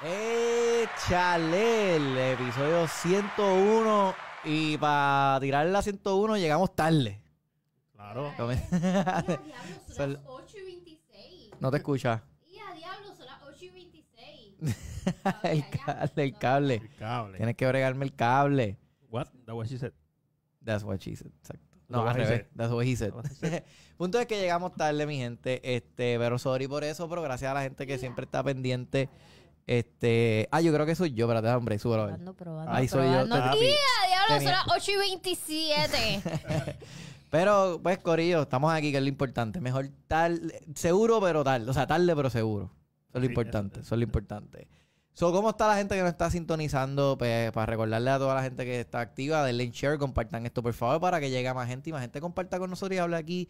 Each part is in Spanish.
Échale el episodio 101 y para tirar la 101 llegamos tarde. Claro. Ya, diablo, son las 8 y 26. no te escucha. Y a diablo, son las 8 y 26. el cable, el cable. El cable. Tienes que bregarme el cable. What? That what she said. That's what she said. Exacto. That's No, al revés. said. That's what he said. That's. Punto es que llegamos tarde, mi gente. Este, pero sorry por eso, pero gracias a la gente que siempre está pendiente. Este. Ah, yo creo que soy yo, espérate, hombre, súbelo. Probando, probando, Ahí soy yo. probando. Papi. Y a diablo, son las 8 y 27. Pero, pues, Corillo, estamos aquí, que es lo importante. Mejor tarde, seguro, pero tarde. O sea, tarde, pero seguro. Eso es lo importante. eso- Eso es lo importante. So, ¿cómo está la gente que nos está sintonizando? Pues, para recordarle a toda la gente que está activa, denle en share, compartan esto, por favor, para que llegue a más gente y más gente comparta con nosotros y hable aquí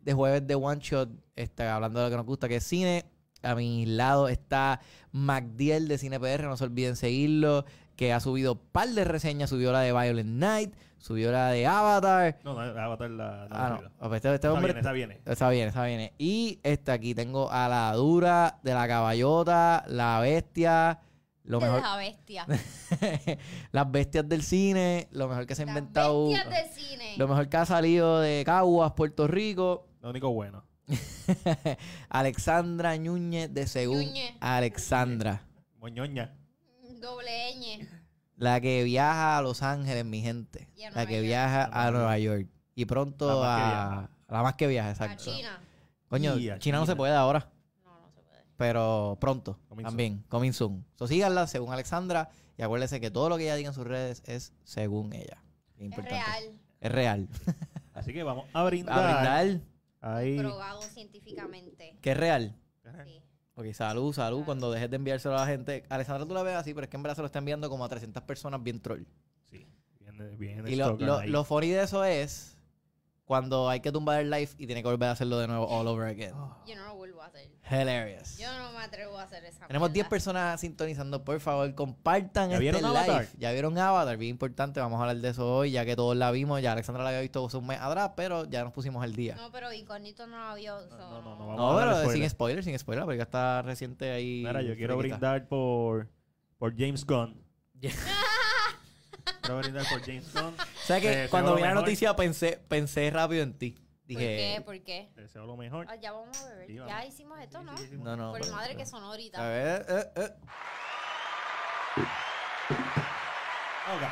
de jueves de One Shot, este, hablando de lo que nos gusta, que es cine. A mi lado está MacDiel de Cine PR, no se olviden seguirlo, que ha subido un par de reseñas, subió la de Violent Night, subió la de Avatar. No, no, Avatar la. la Ah, no. Este, este Esa hombre. viene, esa viene. Está bien, está bien. Y este aquí tengo a la dura de la caballota, la bestia, lo mejor. La bestia. las bestias del cine, lo mejor que se ha Las inventado. bestias del cine. Lo mejor que ha salido de Caguas, Puerto Rico. Lo único bueno. Alexandra Núñez de Según. Alexandra. Moñoña. Doble ñ. La que viaja a Los Ángeles, mi gente. Y a La Nueva que York. viaja A Nueva York. Y pronto La más que a. viaja. La más que viaja, A exacto. China. Coño, Y a China no se China. puede ahora. No, no se puede. pero pronto Coming también, coming soon. So síganla según Alexandra y acuérdense que todo lo que ella diga en sus redes es según ella. Es Es importante. real. Es real. Así que vamos a brindar. A brindar Ahí. Probado científicamente. que es real. Sí. Ok, salud, salud. Cuando dejes de enviárselo a la gente. Alexandra tú la ves así, pero es que en verdad se lo está enviando como a 300 personas bien troll. Sí. Viene, viene Y lo, lo, lo funny de eso es cuando hay que tumbar el live y tiene que volver a hacerlo de nuevo all over again. Yo no lo vuelvo a hacer. Hilarious. Yo no me atrevo a hacer esa Tenemos 10 mierda. personas sintonizando. Por favor, compartan ¿Ya este vieron live. Avatar? Ya vieron Avatar, bien importante. Vamos a hablar de eso hoy, ya que todos la vimos. Ya Alexandra la había visto hace un mes atrás, pero ya nos pusimos el día. No, pero Incógnito no la vio. so- no, no, no, vamos. No, pero spoiler. sin spoiler, sin spoiler, porque ya está reciente ahí. Mira, yo quiero brindar por, por James Gunn. brindar por James Gunn. O sea que cuando vi la noticia pensé, pensé rápido en ti. ¿Por qué? Dije, ¿Por qué? Te deseo lo mejor. Ah, ya vamos a beber. Sí, ya hicimos esto, ¿no? Sí, sí, sí, no, no. Por pero- madre que pero- sonó A ahorita. ver, eh, eh. Ok.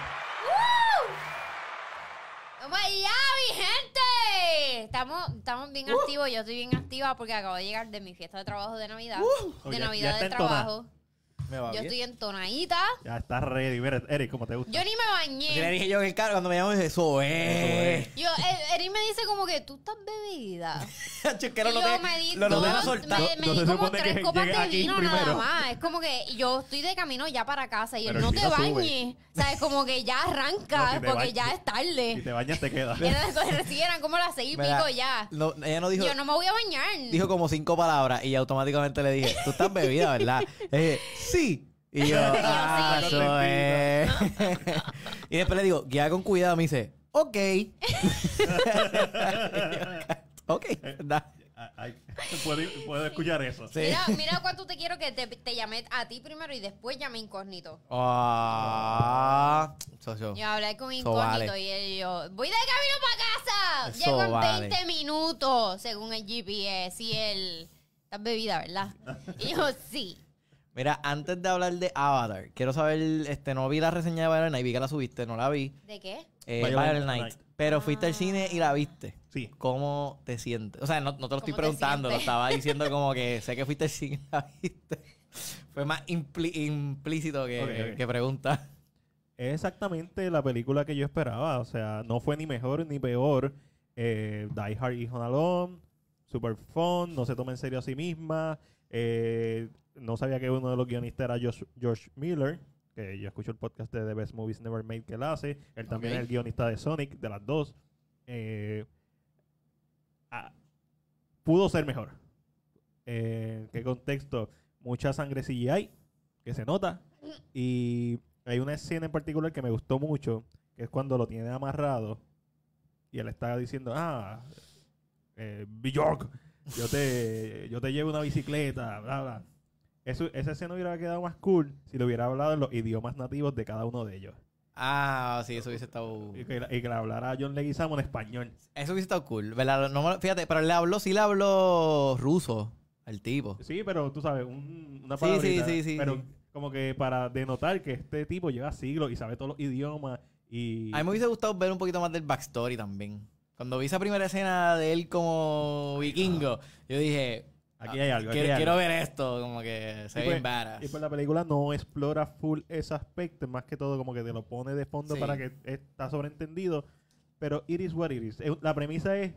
¡Vamos allá, mi gente! Estamos, estamos bien Uh. activos. Yo estoy bien activa porque acabo de llegar de mi fiesta de trabajo de Navidad. Oh, de ya- ya Navidad de trabajo. Me va Yo bien. estoy entonadita. Ya estás ready. Mira, Eric, ¿cómo te gusta? Yo ni me Y le bañé. dije yo en el carro cuando me llamó, dije, eso es. Yo, eh, Eric me dice como que tú estás bebida. Y yo te- me di, lo dos- soltar. me, me No di como tres copas de vino nada más. Es como que yo estoy de camino ya para casa y él no te bañes. O sea, es como que ya arranca No, porque ya es tarde. Si te bañas, te quedas. Sí, eran como las seis y pico ya. No, ella no dijo. Yo no me voy a bañar. Dijo como cinco palabras y automáticamente le dije, tú estás bebida, ¿verdad? Le dije, sí. Y yo, ah, sí. eso es. y después le digo, guía con cuidado. Me dice, ok. ok. Ah, ay, puedo, puedo escuchar eso. Sí. Mira, mira cuánto te quiero que te, te llamé a ti primero y después llamé incógnito. Ah. Yo hablé con incógnito vale. y él yo, voy de camino para casa. Llego en vale. 20 minutos, según el GPS. Y él, estás bebida, ¿verdad? Y yo, sí. Mira, antes de hablar de Avatar, quiero saber, este, no vi la reseña de Violent Night, vi que la subiste, no la vi. ¿De qué? Eh, Violent Night. Night. Pero fuiste al cine y la viste. Sí. ¿Cómo te sientes? O sea, no, no te lo estoy ¿Cómo te preguntando, lo estaba diciendo como que sé que fuiste al cine y la viste. Fue más implícito que, Ok, ok. que pregunta. Es exactamente la película que yo esperaba. O sea, no fue ni mejor ni peor. Eh, Die Hard y Home Alone, super fun, no se toma en serio a sí misma. Eh, no sabía que uno de los guionistas era Josh- George Miller, que yo escucho el podcast de The Best Movies Never Made que él hace. Él también es el guionista de Sonic, de las dos. Eh, ah, pudo ser mejor. Eh, ¿En qué contexto? Mucha sangre CGI, que se nota. Y hay una escena en particular que me gustó mucho, que es cuando lo tiene amarrado y él está diciendo, ah, eh, Bjork, yo te, yo te llevo una bicicleta, bla, bla. Eso, esa escena hubiera quedado más cool si le hubiera hablado en los idiomas nativos de cada uno de ellos. Ah, sí, eso hubiese estado. Y que, y que le hablara a John Leguizamo en español. Eso hubiese estado cool. ¿verdad? No fíjate, pero le habló, sí le habló ruso al tipo. Sí, pero tú sabes, un- una Sí, palabrita. sí, sí, sí, Pero sí. como que para denotar que este tipo lleva siglos y sabe todos los idiomas y... A mí me hubiese gustado ver un poquito más del backstory también. Cuando vi esa primera escena de él como vikingo, yo dije, Aquí hay algo, aquí quiero, hay quiero algo. ver esto, como que se ve pues- badass. Y pues la película no explora full ese aspecto, más que todo como que te lo pone de fondo Sí. para que está sobreentendido. Pero it is what it is. La premisa es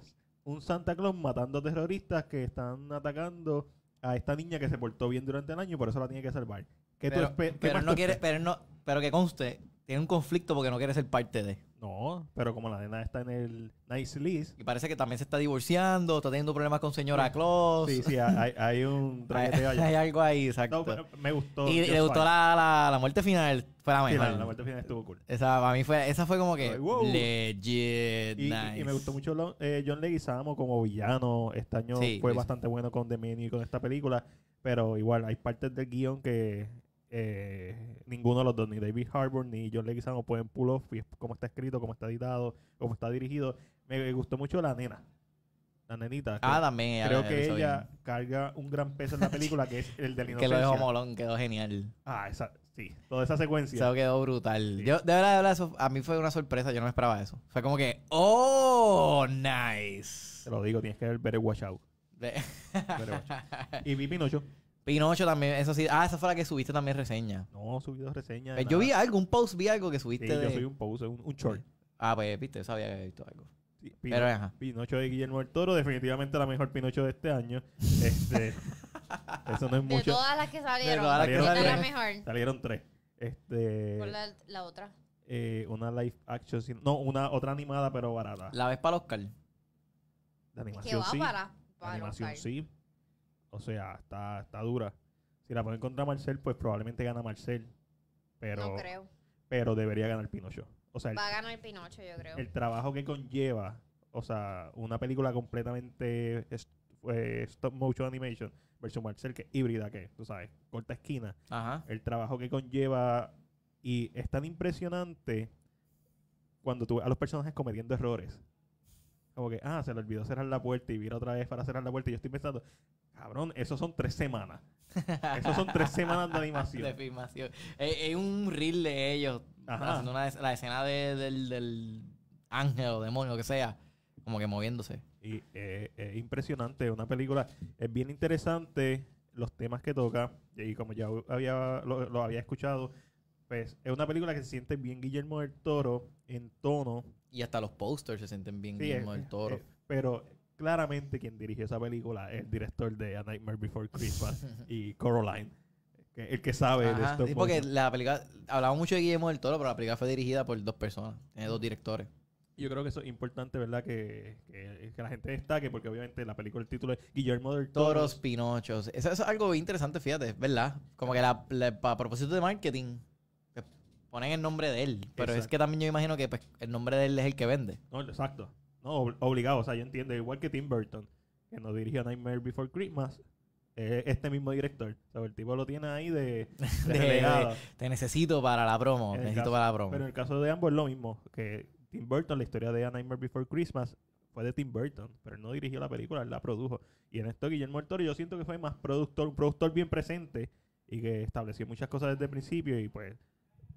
un Santa Claus matando terroristas que están atacando a esta niña que se portó bien durante el año y por eso la tiene que salvar. ¿Qué tú pero, qué pero más no tú quiere, pero no, pero que conste, tiene un conflicto porque no quiere ser parte de. No, pero como la nena está en el Nice List. Y parece que también se está divorciando, está teniendo problemas con señora Claus. Sí, sí, hay, hay un traqueteo allá. hay algo ahí, exacto. No, pero me gustó. y le gustó la, la, la muerte final, fue la mejor. la, la muerte final estuvo cool. Esa, para mí fue, esa fue como que wow. legit Y, y- nice. y me gustó mucho lo- eh, John Leguizamo como villano. Este año Sí, fue bastante bueno con The Menu y con esta película. Pero igual, hay partes del guion que eh, ninguno de los dos, ni David Harbour ni John Leguizamo, pueden pull off. Y es como está escrito, como está editado, como está dirigido. Me gustó mucho la nena. La nenita. Ah, que- también. ella creo lo que ella bien. carga un gran peso en la película, que es el de la Que lo dejó inocencia. molón, quedó genial. Ah, esa, sí. Toda esa secuencia. Eso quedó brutal. Sí. Yo, de verdad, de verdad, eso a mí fue una sorpresa. Yo no me esperaba eso. Fue como que, ¡oh, nice! Te lo digo, tienes que ver Better Watch Out. De- Better Watch Out. Y vi Pinocho. Pinocho también, eso sí. Ah, esa fue la que subiste también reseña. No, subido reseña. de Eh, Yo vi algo, un post, vi algo que Sí, subiste yo de... soy un post, un, un short. Ah, pues, viste, yo sabía que había visto algo. Sí, Pino- Pero, ajá. Pinocho de Guillermo del Toro, definitivamente la mejor Pinocho de este año. Este, eso no es De mucho. todas las que salieron. todas las que esta es la salieron. mejor. Salieron tres. Este, Por la, la otra. eh, una live action, no, una otra animada pero barata. La ves para el Oscar. De Que animación va sí. para, de para animación Oscar. sí. O sea, está, está dura. Si la ponen contra Marcel, pues probablemente gana Marcel. Pero, No creo. pero debería ganar Pinocho. O sea, el, Va a ganar Pinocho, yo creo. el trabajo que conlleva, o sea, una película completamente es- eh, stop motion animation versus Marcel, que es híbrida, que tú sabes, corta esquina. Ajá. El trabajo que conlleva y es tan impresionante cuando tú ves a los personajes cometiendo errores. Como que, ah, se le olvidó cerrar la puerta y vira otra vez para cerrar la puerta. Y yo estoy pensando, cabrón, eso son tres semanas. Esos son tres semanas de animación. De filmación. Hay un reel de ellos Ajá. haciendo una, la escena de- del, del ángel o demonio, lo que sea, como que moviéndose. Y eh, es impresionante, una película es bien interesante, los temas que toca, y como ya había, lo, lo había escuchado, pues es una película que se siente bien Guillermo del Toro en tono, Y hasta los posters se sienten bien Sí, Guillermo eh, del Toro. eh, pero claramente quien dirigió esa película es el director de A Nightmare Before Christmas y Coraline, que, el que sabe de stop sí, porque la película, hablamos mucho de Guillermo del Toro, pero la película fue dirigida por dos personas, tiene dos directores. Yo creo que eso es importante, ¿verdad? Que, que, que la gente destaque, porque obviamente la película, el título es Guillermo del Toro. Toros, Pinochos. Eso, es algo interesante, fíjate, ¿verdad? Como que la, la- a propósito de marketing, que ponen el nombre de él. Pero es que también yo imagino que pues, el nombre de él es el que vende. No, exacto. No, ob- obligado. O sea, yo entiendo. Igual que Tim Burton, que nos dirigió Nightmare Before Christmas, es este mismo director. O sea, el tipo lo tiene ahí de, de De- relegado. Te necesito para la promo, En necesito caso- para la promo. Pero en el caso de ambos es lo mismo. Que Tim Burton, la historia de A Nightmare Before Christmas, fue de Tim Burton. Pero él no dirigió la película, él la produjo. Y en esto Guillermo del Toro yo siento que fue más productor, un productor bien presente y que estableció muchas cosas desde el principio y pues...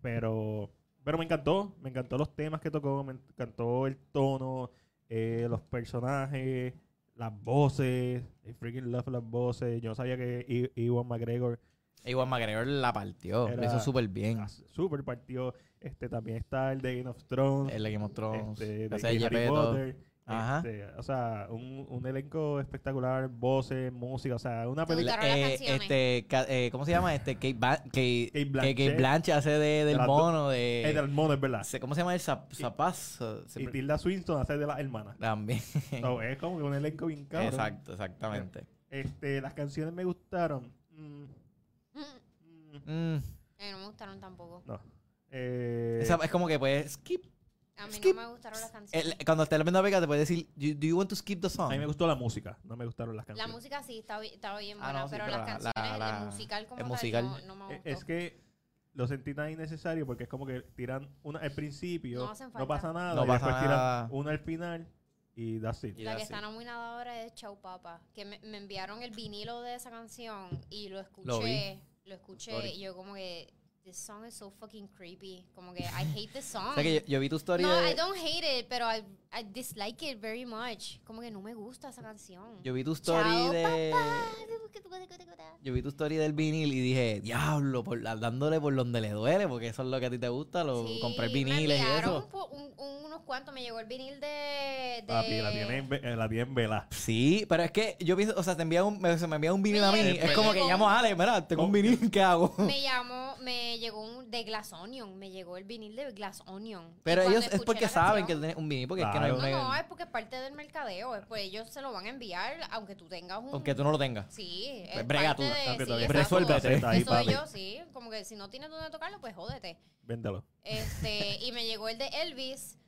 Pero... Pero me encantó, me encantó los temas que tocó, me encantó el tono, eh, los personajes, las voces, I freaking love las voces. Yo no sabía que Iwan McGregor Igual McGregor la partió, lo hizo súper bien. super partió. Este también está el de Game of Thrones, El de Game of Thrones, este, de Harry. Potter. Ajá. este, o sea, un, un elenco espectacular, voces, música, o sea, una ¿Te película. las Eh, este, eh, ¿Cómo se llama? Este, Kate, Ba- Kate, Kate que Blanchett. Kate Blanchett hace de, del las mono, Es de... del mono, es verdad. ¿Cómo se llama el zap- zapaz? Y Tilda Swinton hace de la hermana. También. So, es como que un elenco bien cabrón. Exacto, exactamente. Este, las canciones me gustaron. Mm, Mm, mm, Mm, eh, no me gustaron tampoco. no. Eh, esa- es como que pues skip. A mí Skip. no me gustaron las canciones. El- cuando esté la película te puede decir, "You- ¿Do you want to skip the A song? mí me gustó la música, no me gustaron las La canciones. música sí estaba, estaba bien Ah, buena, no, sí, pero, pero las la- canciones, la- el musical como el tal, musical. No, no me gustó. Es que lo sentí tan innecesario porque es como que tiran una al principio, No no, hacen falta. pasa nada, No y pasa después nada. tiran una al final y that's it. Y La que está nominada ahora es Chau Papa, que me, me enviaron el vinilo de esa canción y lo escuché, Lo lo, escuché Sorry. y yo como que this song is so fucking creepy, como que I hate this song. O sea que yo, yo vi tu story no, de... I don't hate it, pero I, I dislike it very much. Como que no me gusta esa canción. Yo vi tu story Chao, de... papá. Yo vi tu story del vinil y dije, diablo, por, dándole por donde le duele, porque eso es lo que a ti te gusta, lo, Sí, comprar me viniles y enviaron eso. un un- un- unos cuantos, me llegó el vinil de... de Papi, la tienen, ve- eh, la tienen velada. Sí, pero es que yo pienso, o sea, te envía un, me, se me envía un vinil a mí, Me es como que llamo a Ale, mira, tengo un vinil, ¿qué hago? Me llamó, me llegó un de Glass Onion, me llegó el vinil de Glass Onion. Pero ellos es porque saben que tienes un vinil, porque Claro. es No, que no hay no, una... es porque es parte del mercadeo. Es pues ellos se lo van a enviar, aunque tú tengas un. Aunque tú no lo tengas. Sí, Pues es brega parte tú, de- aunque sí. Resuélvete. Ahí, Eso papi. yo, sí. Como que si no tienes dónde tocarlo, pues jódete. Véndelo. Este, y me llegó el de Elvis,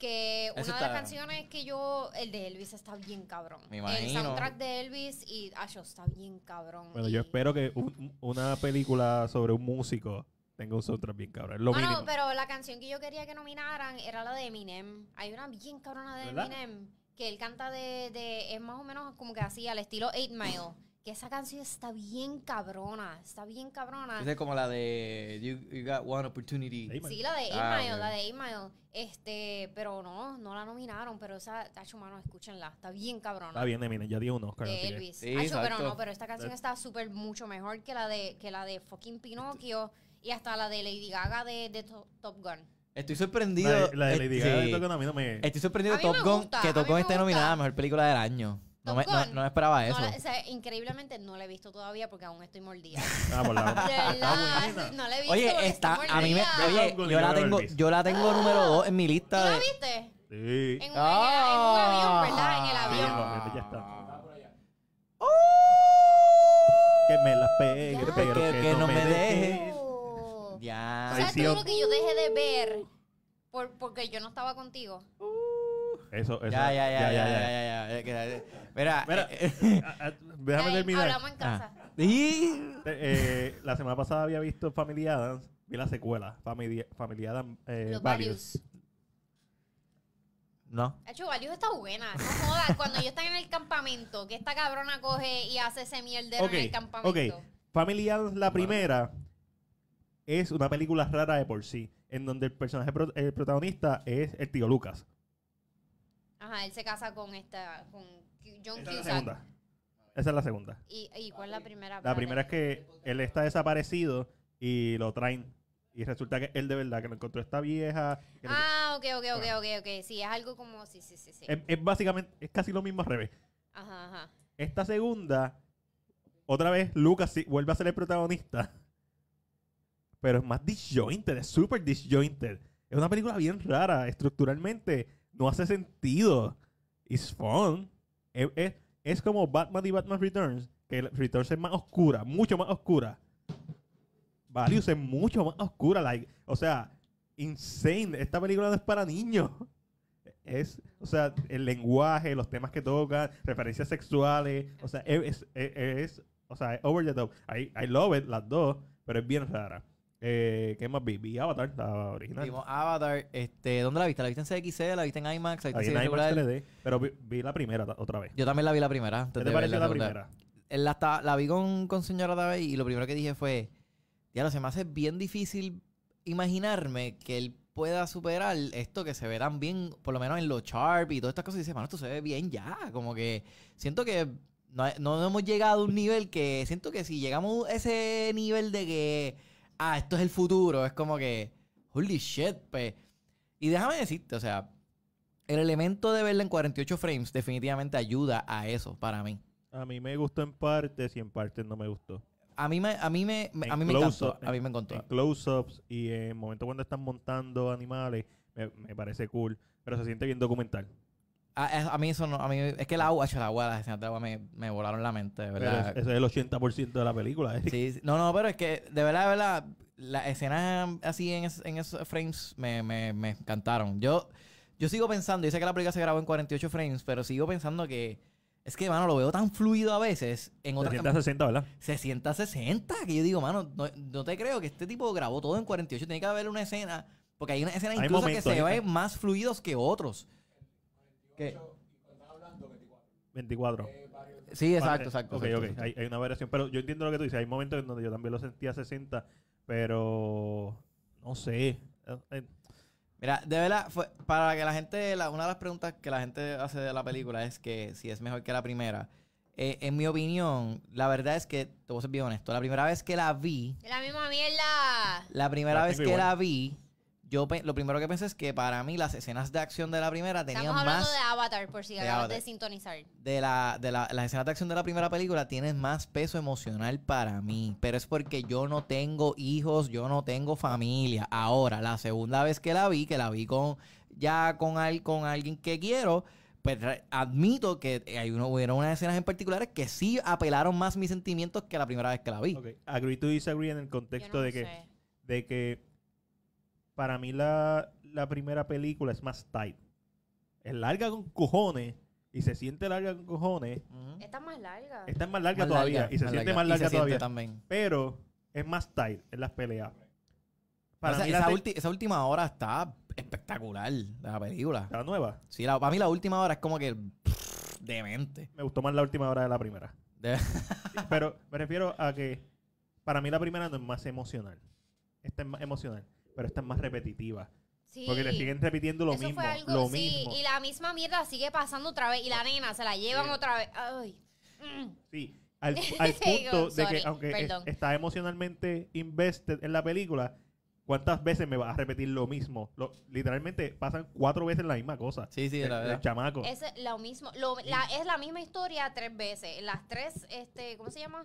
que una de está- las canciones que yo. El de Elvis está bien cabrón. Me El imagino. soundtrack de Elvis y Asho está bien cabrón. Bueno, y- yo espero que un- una película sobre un músico tenga un soundtrack bien cabrón. Es lo Bueno, mínimo. pero la canción que yo quería que nominaran era la de Eminem. Hay una bien cabrona de ¿Verdad? Eminem que él canta de, de- es más o menos como que así al estilo 8 Mile. Que esa canción está bien cabrona, está bien cabrona. Esa es como la de You, you Got One Opportunity. Sí, la de 8 Ah, la de 8 Mile. Este, pero no, no la nominaron, pero esa, tacho, mano, escúchenla, está bien cabrona. Está bien, Eminem, ya dio un Oscar. de Elvis. Sí, Acho, pero no, pero esta canción está súper mucho mejor que la de que la de fucking Pinocchio y hasta la de Lady Gaga de, de To- Top Gun. Estoy La sorprendido. de, la de Lady Gaga de sí. Top Gun a mí no me... Estoy sorprendido de Top Gun, gusta, que Top Gun esté nominada a Mejor Película del Año. No me, me esperaba No eso. la- o sea, increíblemente no la he visto todavía porque aún estoy mordida. Ah, por la... No la he visto Oye, está, a mí me, oye, yo la tengo, yo la tengo número 2 en mi ¿Tú lista la de... viste? Sí. En un, Ah. en un avión, ¿verdad? En el Sí, avión. no, ya está. ¡Oh! Que me la pegue, Ya. pero Que- que no me deje. Oh. Ya. ¿Sabes todo lo que yo dejé de ver por, porque yo no estaba contigo? Eso, eso. Ya, ya, ya, ya, ya, ya, ya, ya. Mira, Mira, eh, eh, Ah, ah, Déjame terminar. Hablamos en casa. y- Eh, la semana pasada había visto Family Adams. Vi la secuela, Family, Family Adams eh, Los Values. No. Hecho, Values está buena. No jodas, cuando ellos están en el campamento, que esta cabrona coge y hace ese mierdero en el campamento. ok. Family Adams, la primera, es una película rara de por sí, en donde el personaje pro- el protagonista es el tío Lucas. Ajá, él se casa con esta, con John Esa es la Cusack. segunda. Esa es la segunda. ¿Y, ¿Y cuál es la primera? La primera es que él está desaparecido y lo traen. Y resulta que él de verdad que lo encontró esta vieja. que Ah, ok, ok, ok, ok, ok. Sí, es algo como... Sí, sí, sí, sí. es, es básicamente, es casi lo mismo al revés. Ajá, ajá. Esta segunda, otra vez Lucas sí vuelve a ser el protagonista. Pero es más disjointed, es super disjointed. Es una película bien rara. Estructuralmente no hace sentido. It's fun. Es, es- es como Batman y Batman Returns. Que Returns es más oscura, mucho más oscura. Values es mucho más oscura. o sea, insane. Esta película no es para niños. Es, o sea, el lenguaje, los temas que tocan, referencias sexuales. O sea, es, es, o sea, over the top. I, I love it, las dos, pero es bien rara. Eh, ¿Qué más vi? Vi Avatar, la original. Vimos Avatar, este, ¿dónde la viste? ¿La viste en CXC? ¿La viste en IMAX? ¿La Ahí viste en en IMAX regular? 3D, pero vi, vi la primera ta- otra vez. Yo también la vi la primera. antes ¿Qué de te ver pareció la segunda. primera? Él la, estaba- la vi con, con señora David y lo primero que dije fue, ya se me hace bien difícil imaginarme que él pueda superar esto que se ve tan bien, por lo menos en los Sharp y todas estas cosas. Y dice, mano, esto se ve bien ya. Como que siento que no, no hemos llegado a un nivel que siento que si llegamos a ese nivel de que, ah, esto es el futuro, es como que, holy shit, pues. Y déjame decirte, o sea, el elemento de verla en 48 frames definitivamente ayuda a eso para mí. A mí me gustó en partes y en partes no me gustó. A mí me, a mí me, a mí me encantó. A mí me encantó. En close-ups y en momentos cuando están montando animales, me, me parece cool, pero se siente bien documental. A, a- a mí eso no, a mí es que el agua, el agua, las escenas de agua me, me volaron la mente, Pero ¿verdad? es- ese es el 80% de la película. Eric. Sí, no, no, pero es que de verdad, de verdad, las escenas así en, es- en esos frames me, me, me encantaron. Yo, yo sigo pensando, yo sé que la película se grabó en 48 frames, pero sigo pensando que es que, mano, lo veo tan fluido a veces en otras 360, ¿verdad? se sienta 60, que yo digo, mano, no, no te creo que este tipo grabó todo en 48, tiene que haber una escena, porque hay una escena Hay incluso momentos, que se ven más fluidos que otros. Que- 24. sí, exacto, exacto. Ok, exacto, ok. exacto. Hay, hay una variación. Pero yo entiendo lo que tú dices. Hay momentos en donde yo también lo sentía 60, pero no sé. Eh, eh, Mira, de verdad, fue, para que la gente, la- una de las preguntas que la gente hace de la película es que si es mejor que la primera. Eh, en mi opinión, la verdad es que, te voy a ser bien honesto, la primera vez que la vi, La misma mierda. la primera La vez que igual. la vi, yo lo primero que pensé es que para mí las escenas de acción de la primera tenían Estamos hablando más... de Avatar, por si de acabas de sintonizar. de la, de la, las escenas de acción de la primera película tienen más peso emocional para mí. Pero es porque yo no tengo hijos, yo no tengo familia. Ahora, la segunda vez que la vi, que la vi con ya con, al, con alguien que quiero, pues admito que hay uno, hubieron unas escenas en particulares que sí apelaron más mis sentimientos que la primera vez que la vi. ok. Agree to disagree en el Yo contexto no de que sé. de que para mí la, la primera película es más tight. Es larga con cojones y se siente larga con cojones. Esta es más larga. Esta es más larga Más todavía larga, y se más siente larga. más Y larga siente todavía. también. Pero es más tight en las peleas. Para O sea, mí la, esa, te- ulti- esa última hora está espectacular de la película. la nueva Sí, la- para mí la última hora es como que pff, demente. me gustó más la última hora de la primera. De- pero me refiero a que para mí la primera no es más emocional. Esta es más emocional, pero esta es más repetitiva. Sí. Porque te siguen repitiendo lo Eso mismo. fue algo, lo sí, mismo. y la misma mierda sigue pasando otra vez y la nena se la llevan Sí. otra vez. Ay. Mm. Sí, al, al punto de Sorry, que aunque es- está emocionalmente invested en la película, ¿cuántas veces me vas a repetir lo mismo? Lo- literalmente pasan cuatro veces la misma cosa. Sí, sí, el, la el verdad. chamaco. Es lo mismo, lo- la- es la misma historia tres veces. Las tres, este, ¿cómo se llama?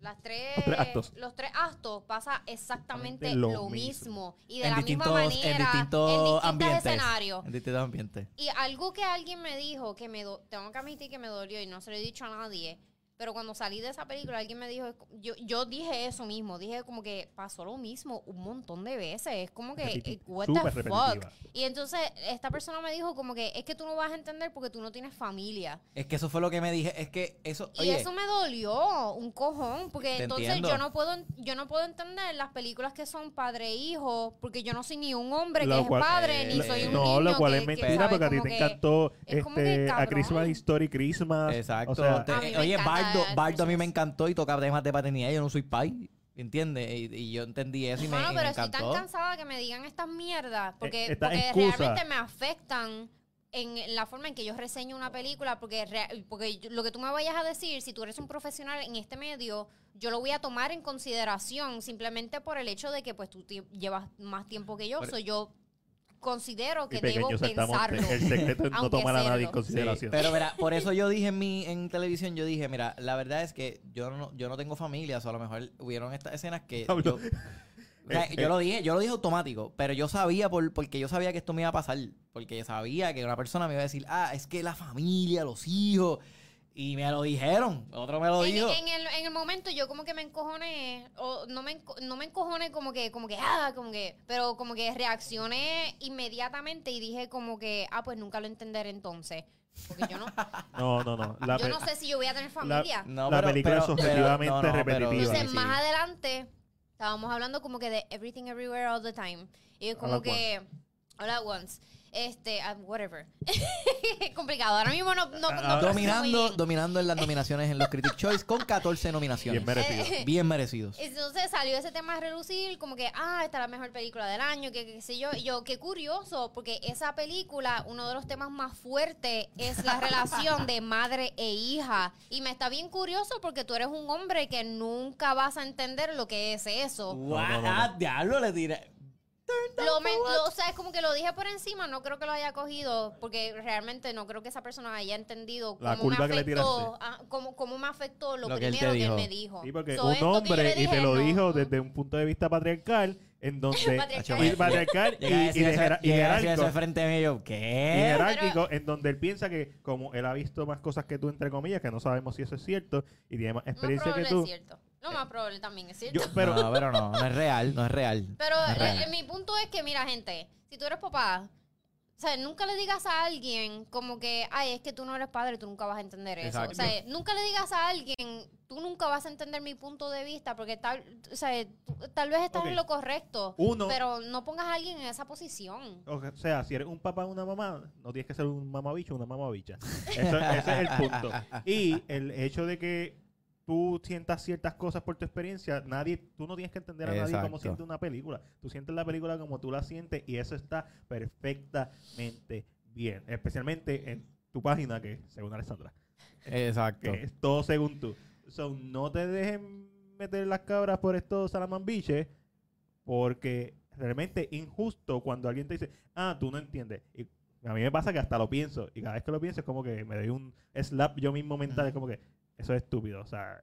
Las tres, Los tres actos. los tres actos pasa exactamente lo, lo mismo. Y de en la distintos, misma manera, en distintos distintos ambientes. escenarios. En distintos ambientes. Y algo que alguien me dijo que me do- tengo que admitir que me dolió y no se lo he dicho a nadie. Pero cuando salí de esa película, alguien me dijo, yo, yo dije eso mismo, dije como que pasó lo mismo un montón de veces. Es como que, Repeti- eh, what the fuck. repetitiva. Y entonces esta persona me dijo como que es que tú no vas a entender porque tú no tienes familia. Es que eso fue lo que me dije. Es que eso. Y Oye, eso me dolió un cojón, porque Te entonces entiendo. yo no puedo yo no puedo entender las películas que son padre e hijo, porque yo no soy ni un hombre Lo que es cual- padre, eh, ni soy un no, niño lo cual que- es mentira porque a ti como te que- encantó es como que, este, a. Christmas Story Christmas. exacto. O sea, Te- me oye, Bardo, Bardo a mí me encantó y toca temas de paternidad. Yo no soy pai. ¿Entiendes? Y, y yo entendí eso y me, Bueno, y pero me estoy tan cansada que me digan estas mierdas, porque, esta porque realmente me afectan en la forma en que yo reseño una película, porque, porque yo- lo que tú me vayas a decir, si tú eres un profesional en este medio, yo lo voy a tomar en consideración simplemente por el hecho de que pues tú llevas más tiempo que yo, Pero- so, yo considero que debo pensarlo. el secreto es no aunque tomar a nadie en consideración. Sí, pero mira, por eso yo dije en mi en televisión, yo dije, mira, la verdad es que yo no, yo no tengo familia, o sea, a lo mejor hubieron estas escenas que Pablo, yo, o sea, eh, yo eh. lo dije, yo lo dije automático, pero yo sabía por, porque yo sabía que esto me iba a pasar, porque yo sabía que una persona me iba a decir, ah, es que la familia, los hijos, y me lo dijeron, otro me lo En, dijo. en el, en el momento yo como que me encojoné, o no me, no me encojoné como que, como que, ah, como que, pero como que reaccioné inmediatamente y dije como que, ah, pues nunca lo entenderé entonces. Porque yo no, No, no, no. La yo no sé si yo voy a tener familia. No, la película es objetivamente no, no, pero- repetitiva. Entonces, sí. más adelante, estábamos hablando como que de everything everywhere all the time. Y es como que, all at once. Este, ah, whatever. Complicado. Ahora mismo no, no, no proceso muy dominando, dominando en las nominaciones en los Critic Choice con 14 nominaciones. Bien merecido. Eh, Bien merecidos. Entonces salió ese tema a relucir, como que, ah, esta es la mejor película del año, que qué sé yo. Y yo, qué curioso, porque esa película, uno de los temas más fuertes es la relación de madre e hija. Y me está bien curioso porque tú eres un hombre que nunca vas a entender lo que es eso. no, no, no. Ah, diablo, le tiré. Lo, me- lo- o sea, es como que lo dije por encima, no creo que lo haya cogido, porque realmente no creo que esa persona haya entendido La cómo me curva que le afectó, ah, cómo, cómo me afectó lo, Lo que él primero que él me dijo. Sí, porque So, un hombre, y te lo no. dijo desde un punto de vista patriarcal, en donde... Patriarcal. y patriarcal jerárquico. frente y ¿qué? en donde él piensa que como él ha visto más cosas que tú, entre comillas, que no sabemos si eso es cierto, y tiene más Más experiencia que tú, es cierto. Lo más probable también es cierto. Yo- pero, no, pero no, no es real, no es real. Pero No es real. eh, mi punto es que, mira, gente, si tú eres papá, o sea, nunca le digas a alguien como que, ay, es que tú no eres padre, tú nunca vas a entender eso. Exacto. O sea, nunca le digas a alguien, tú nunca vas a entender mi punto de vista, porque tal, o sea, tú- tal vez estás en lo correcto, uno, pero no pongas a alguien en esa posición. o sea, si eres un papá o una mamá, no tienes que ser un mamabicho o una mamabicha. Eso, ese es el punto. Y el hecho de que tú sientas ciertas cosas por tu experiencia, nadie, tú no tienes que entender a nadie cómo siente una película. Tú sientes la película como tú la sientes y eso está perfectamente bien. Especialmente en tu página, que según Alessandra, Exacto. que es todo según tú. So, no te dejen meter las cabras por estos salamanbiches, porque realmente injusto cuando alguien te dice, ah, tú no entiendes. Y a mí me pasa que hasta lo pienso, y cada vez que lo pienso es como que me doy un slap yo mismo mental, es como que eso es estúpido. O sea,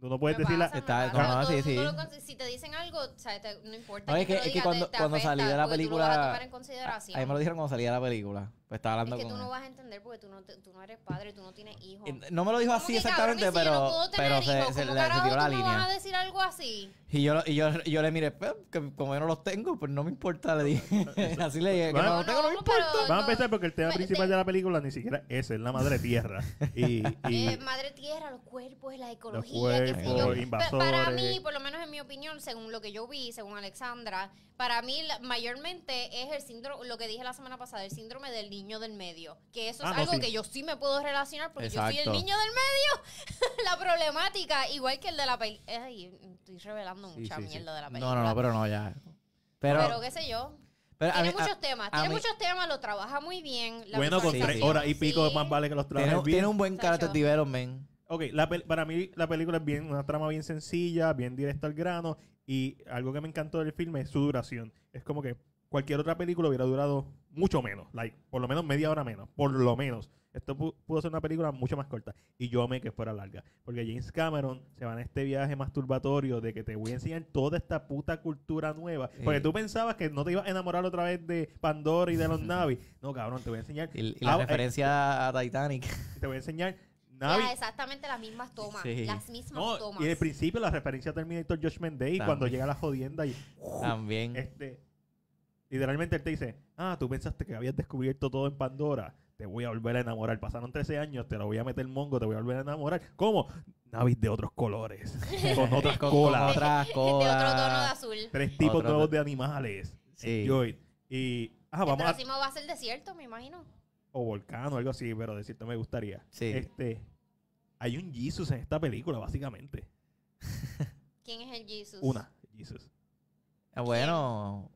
tú no puedes decir la... Está- no, no, sí, sí. si te dicen algo, o sea, te- no importa. No, es que- lo es que cuando- te- te cuando salí de afecta, la a película- A consideración. mí me lo dijeron cuando salía la película. Pues estaba Es hablando que con tú no él. vas a entender porque tú no, tú no eres padre, tú no tienes hijos. Y No me lo dijo ¿Cómo así que, cabrón? exactamente, si yo pero, no pero se, hijos, se ¿cómo le se carajo tiró la tú me vas línea. a decir algo así? Y yo, y yo, y yo le miré, "Pues, que como yo no los tengo, pues no me importa, le dije. Así le dije, que Bueno, no los tengo, no me no, importa. Vamos a empezar porque el tema Me- principal de- la película ni siquiera es, es la madre tierra. Y, y Eh, madre tierra, los cuerpos, la ecología, sé cuerpos, yo. invasores. Pa- Para mí, por lo menos en mi opinión, según lo que yo vi, según Alexandra, para mí mayormente es el síndrome, lo que dije la semana pasada, el síndrome del niño del medio. Que eso es Ah, no, algo sí. que yo sí me puedo relacionar porque yo soy Exacto. el niño del medio. la problemática, igual que el de la película. Estoy revelando Sí, mucha sí, sí. mierda de la película. No, no, no, pero no, ya. Pero, Pero, qué sé yo. pero a tiene mí- a- muchos temas, a tiene mí- muchos temas, lo trabaja muy bien. La bueno, con tres horas y pico Sí. más vale que los tiene, trabajes bien. tiene un buen character development. Ok, la para mí la película es bien una trama bien sencilla, bien directa al grano y algo que me encantó del filme es su duración. Es como que cualquier otra película hubiera durado mucho menos, like, por lo menos media hora menos, por lo menos. Esto pu- pudo ser una película mucho más corta y yo amé que fuera larga, porque James Cameron se va en este viaje masturbatorio de que te voy a enseñar toda esta puta cultura nueva, porque Sí. tú pensabas que no te ibas a enamorar otra vez de Pandora y de los Navi. No, cabrón, te voy a enseñar Y, y la Ah, eh, referencia a Titanic. te voy a enseñar Navi Ya, exactamente las mismas tomas. Sí. Las mismas No, tomas. y en el principio la referencia a Terminator Judgment Day También. cuando llega la jodienda y También. este literalmente él te dice, ah, tú pensaste que habías descubierto todo en Pandora, te voy a volver a enamorar. Pasaron 13 años, te lo voy a meter mongo, te voy a volver a enamorar. ¿Cómo? Navis de otros colores, con otras Con- con colas, otras de otro tono de colas. azul. tres tipos Otro- nuevos de animales. Sí. Enjoy. Y, ah, el vamos a... próximo va a ser desierto, me imagino. O volcán o algo así, pero decirte me gustaría. Sí. Este, hay un Jesus en esta película, básicamente. ¿Quién es el Jesus? Una, Jesus. Ah, Bueno.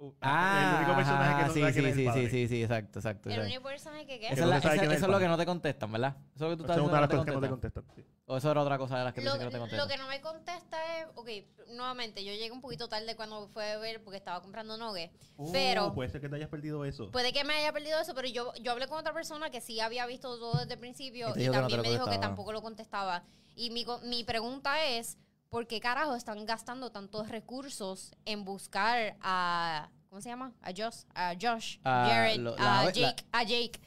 Uh, Ah, el único personaje que no sí, sabe quién sí, es el sí, padre. sí, sí, sí, exacto, exacto. El único personaje que. Esa es, no la- se sabe esa- quién es eso es lo que padre. no te contestan, ¿verdad? Eso es lo que tú Esa estás es una de las cosas que no te contestan. sí. O eso era otra cosa de las que Lo, que no te lo contestan. que no me contesta es, ok, nuevamente, yo llegué un poquito tarde cuando fue a ver porque estaba comprando nogue. Pero- Oh, puede ser que te hayas perdido eso. Puede que me haya perdido eso, pero yo, yo hablé con otra persona que sí había visto todo desde el principio Y te y, dijo que no te también lo me dijo que contestaba. tampoco lo contestaba. Y mi, co- mi pregunta es, ¿por qué carajo están gastando tantos recursos en buscar a... ¿Cómo se llama? A Josh, a Josh, Jared, lo- a la- Jake, a Jake, a Jake.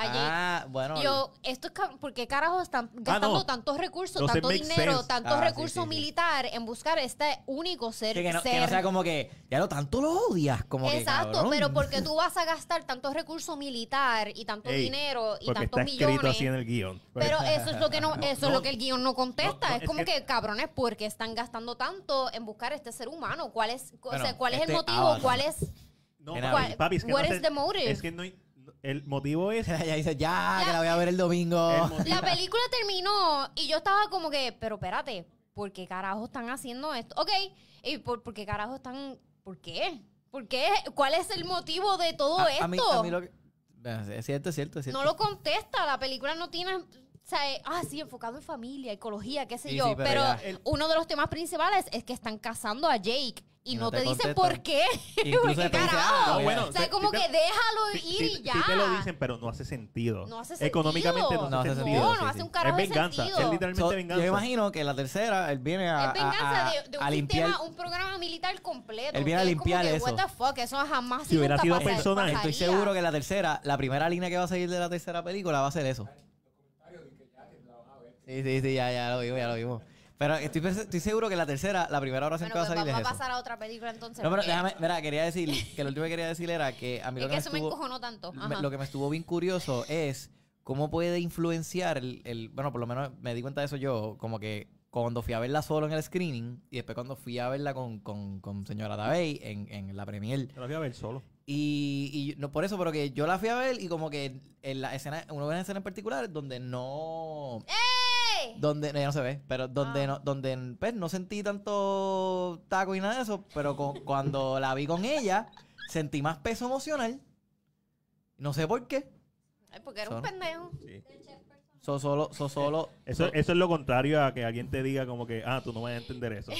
Ah, bueno. Yo, esto es ¿por qué carajo están gastando no. tantos recursos, tanto dinero, sense. tantos Ah, recursos sí, sí. militar en buscar este único ser? que, que no, que ser- no sea como que, ya lo tanto lo odias, como Exacto, pero porque tú vas a gastar tanto recurso militar y tanto Ey, dinero y tantos está escrito millones. así en el guion. Pero eso es lo que no, eso es lo que el guion no contesta. no, no, es es como que- que, cabrones, ¿por qué están gastando tanto en buscar este ser humano? ¿Cuál es, o sea, Bueno, cuál es este el motivo? Avatar. ¿Cuál es, No, cuál- papi, es que what no is sé- the motive? Es que no hay- el motivo es... Ella dice, ya, que la voy a ver el domingo. El motivo- La película terminó y yo estaba como que, pero espérate, ¿por qué carajo están haciendo esto? Ok, ¿y por, por qué carajo están, por qué? ¿Por qué? ¿Cuál es el motivo de todo a, esto? a mí, a mí lo que... Bueno, Es cierto, es cierto, es cierto. no lo contesta, la película no tiene, o sea, eh, ah, sí, enfocado en familia, ecología, qué sé Sí, yo, sí, pero uno de los temas principales es que están casando a Jake y, Y no, no te, te dicen por qué. Incluso ¿Por qué después dice, carajo? ah, bueno, o sea, como que te- déjalo ir y ya. sí te lo dicen, pero no hace sentido. No hace sentido. Económicamente no hace No hace sentido. No, no sí. hace un Es carajo de venganza, sentido. es literalmente So, venganza. yo imagino que la tercera, él viene a, Es venganza a- a- de, de a un limpiar... sistema, un programa militar completo. Él viene a es como limpiar que, eso. What the fuck, eso jamás Si hubiera sido personaje, Estoy seguro que la tercera, la primera línea que va a seguir de la tercera película va a ser eso. Sí, sí, sí, ya, ya lo vimos, ya lo vimos. Pero estoy, estoy seguro que la tercera, la primera oración Bueno, que va a pues salir vamos es a eso. pasar a otra película entonces. No, pero porque déjame, mira, quería decir, que lo último que quería decir era que a mí es lo que que, eso me me estuvo, encojonó tanto. me- Ajá. lo que me estuvo bien curioso es cómo puede influenciar el, el- bueno, por lo menos me di cuenta de eso yo, como que cuando fui a verla solo en el screening y después cuando fui a verla con, con, con señora Davey en, en la premier. Yo la fui a ver solo. Y, y no por eso, pero que yo la fui a ver y como que en la escena, una escena en particular donde no Donde ya no se ve, pero donde Ah. no, donde pues, no sentí tanto taco y nada de eso, pero con- cuando la vi con ella, sentí más peso emocional. No sé por qué. Ay, porque era un Son- pendejo. Sí. So, solo, so, solo. Eso, so- eso es lo contrario a que alguien te diga como que, ah, tú no vas a entender eso.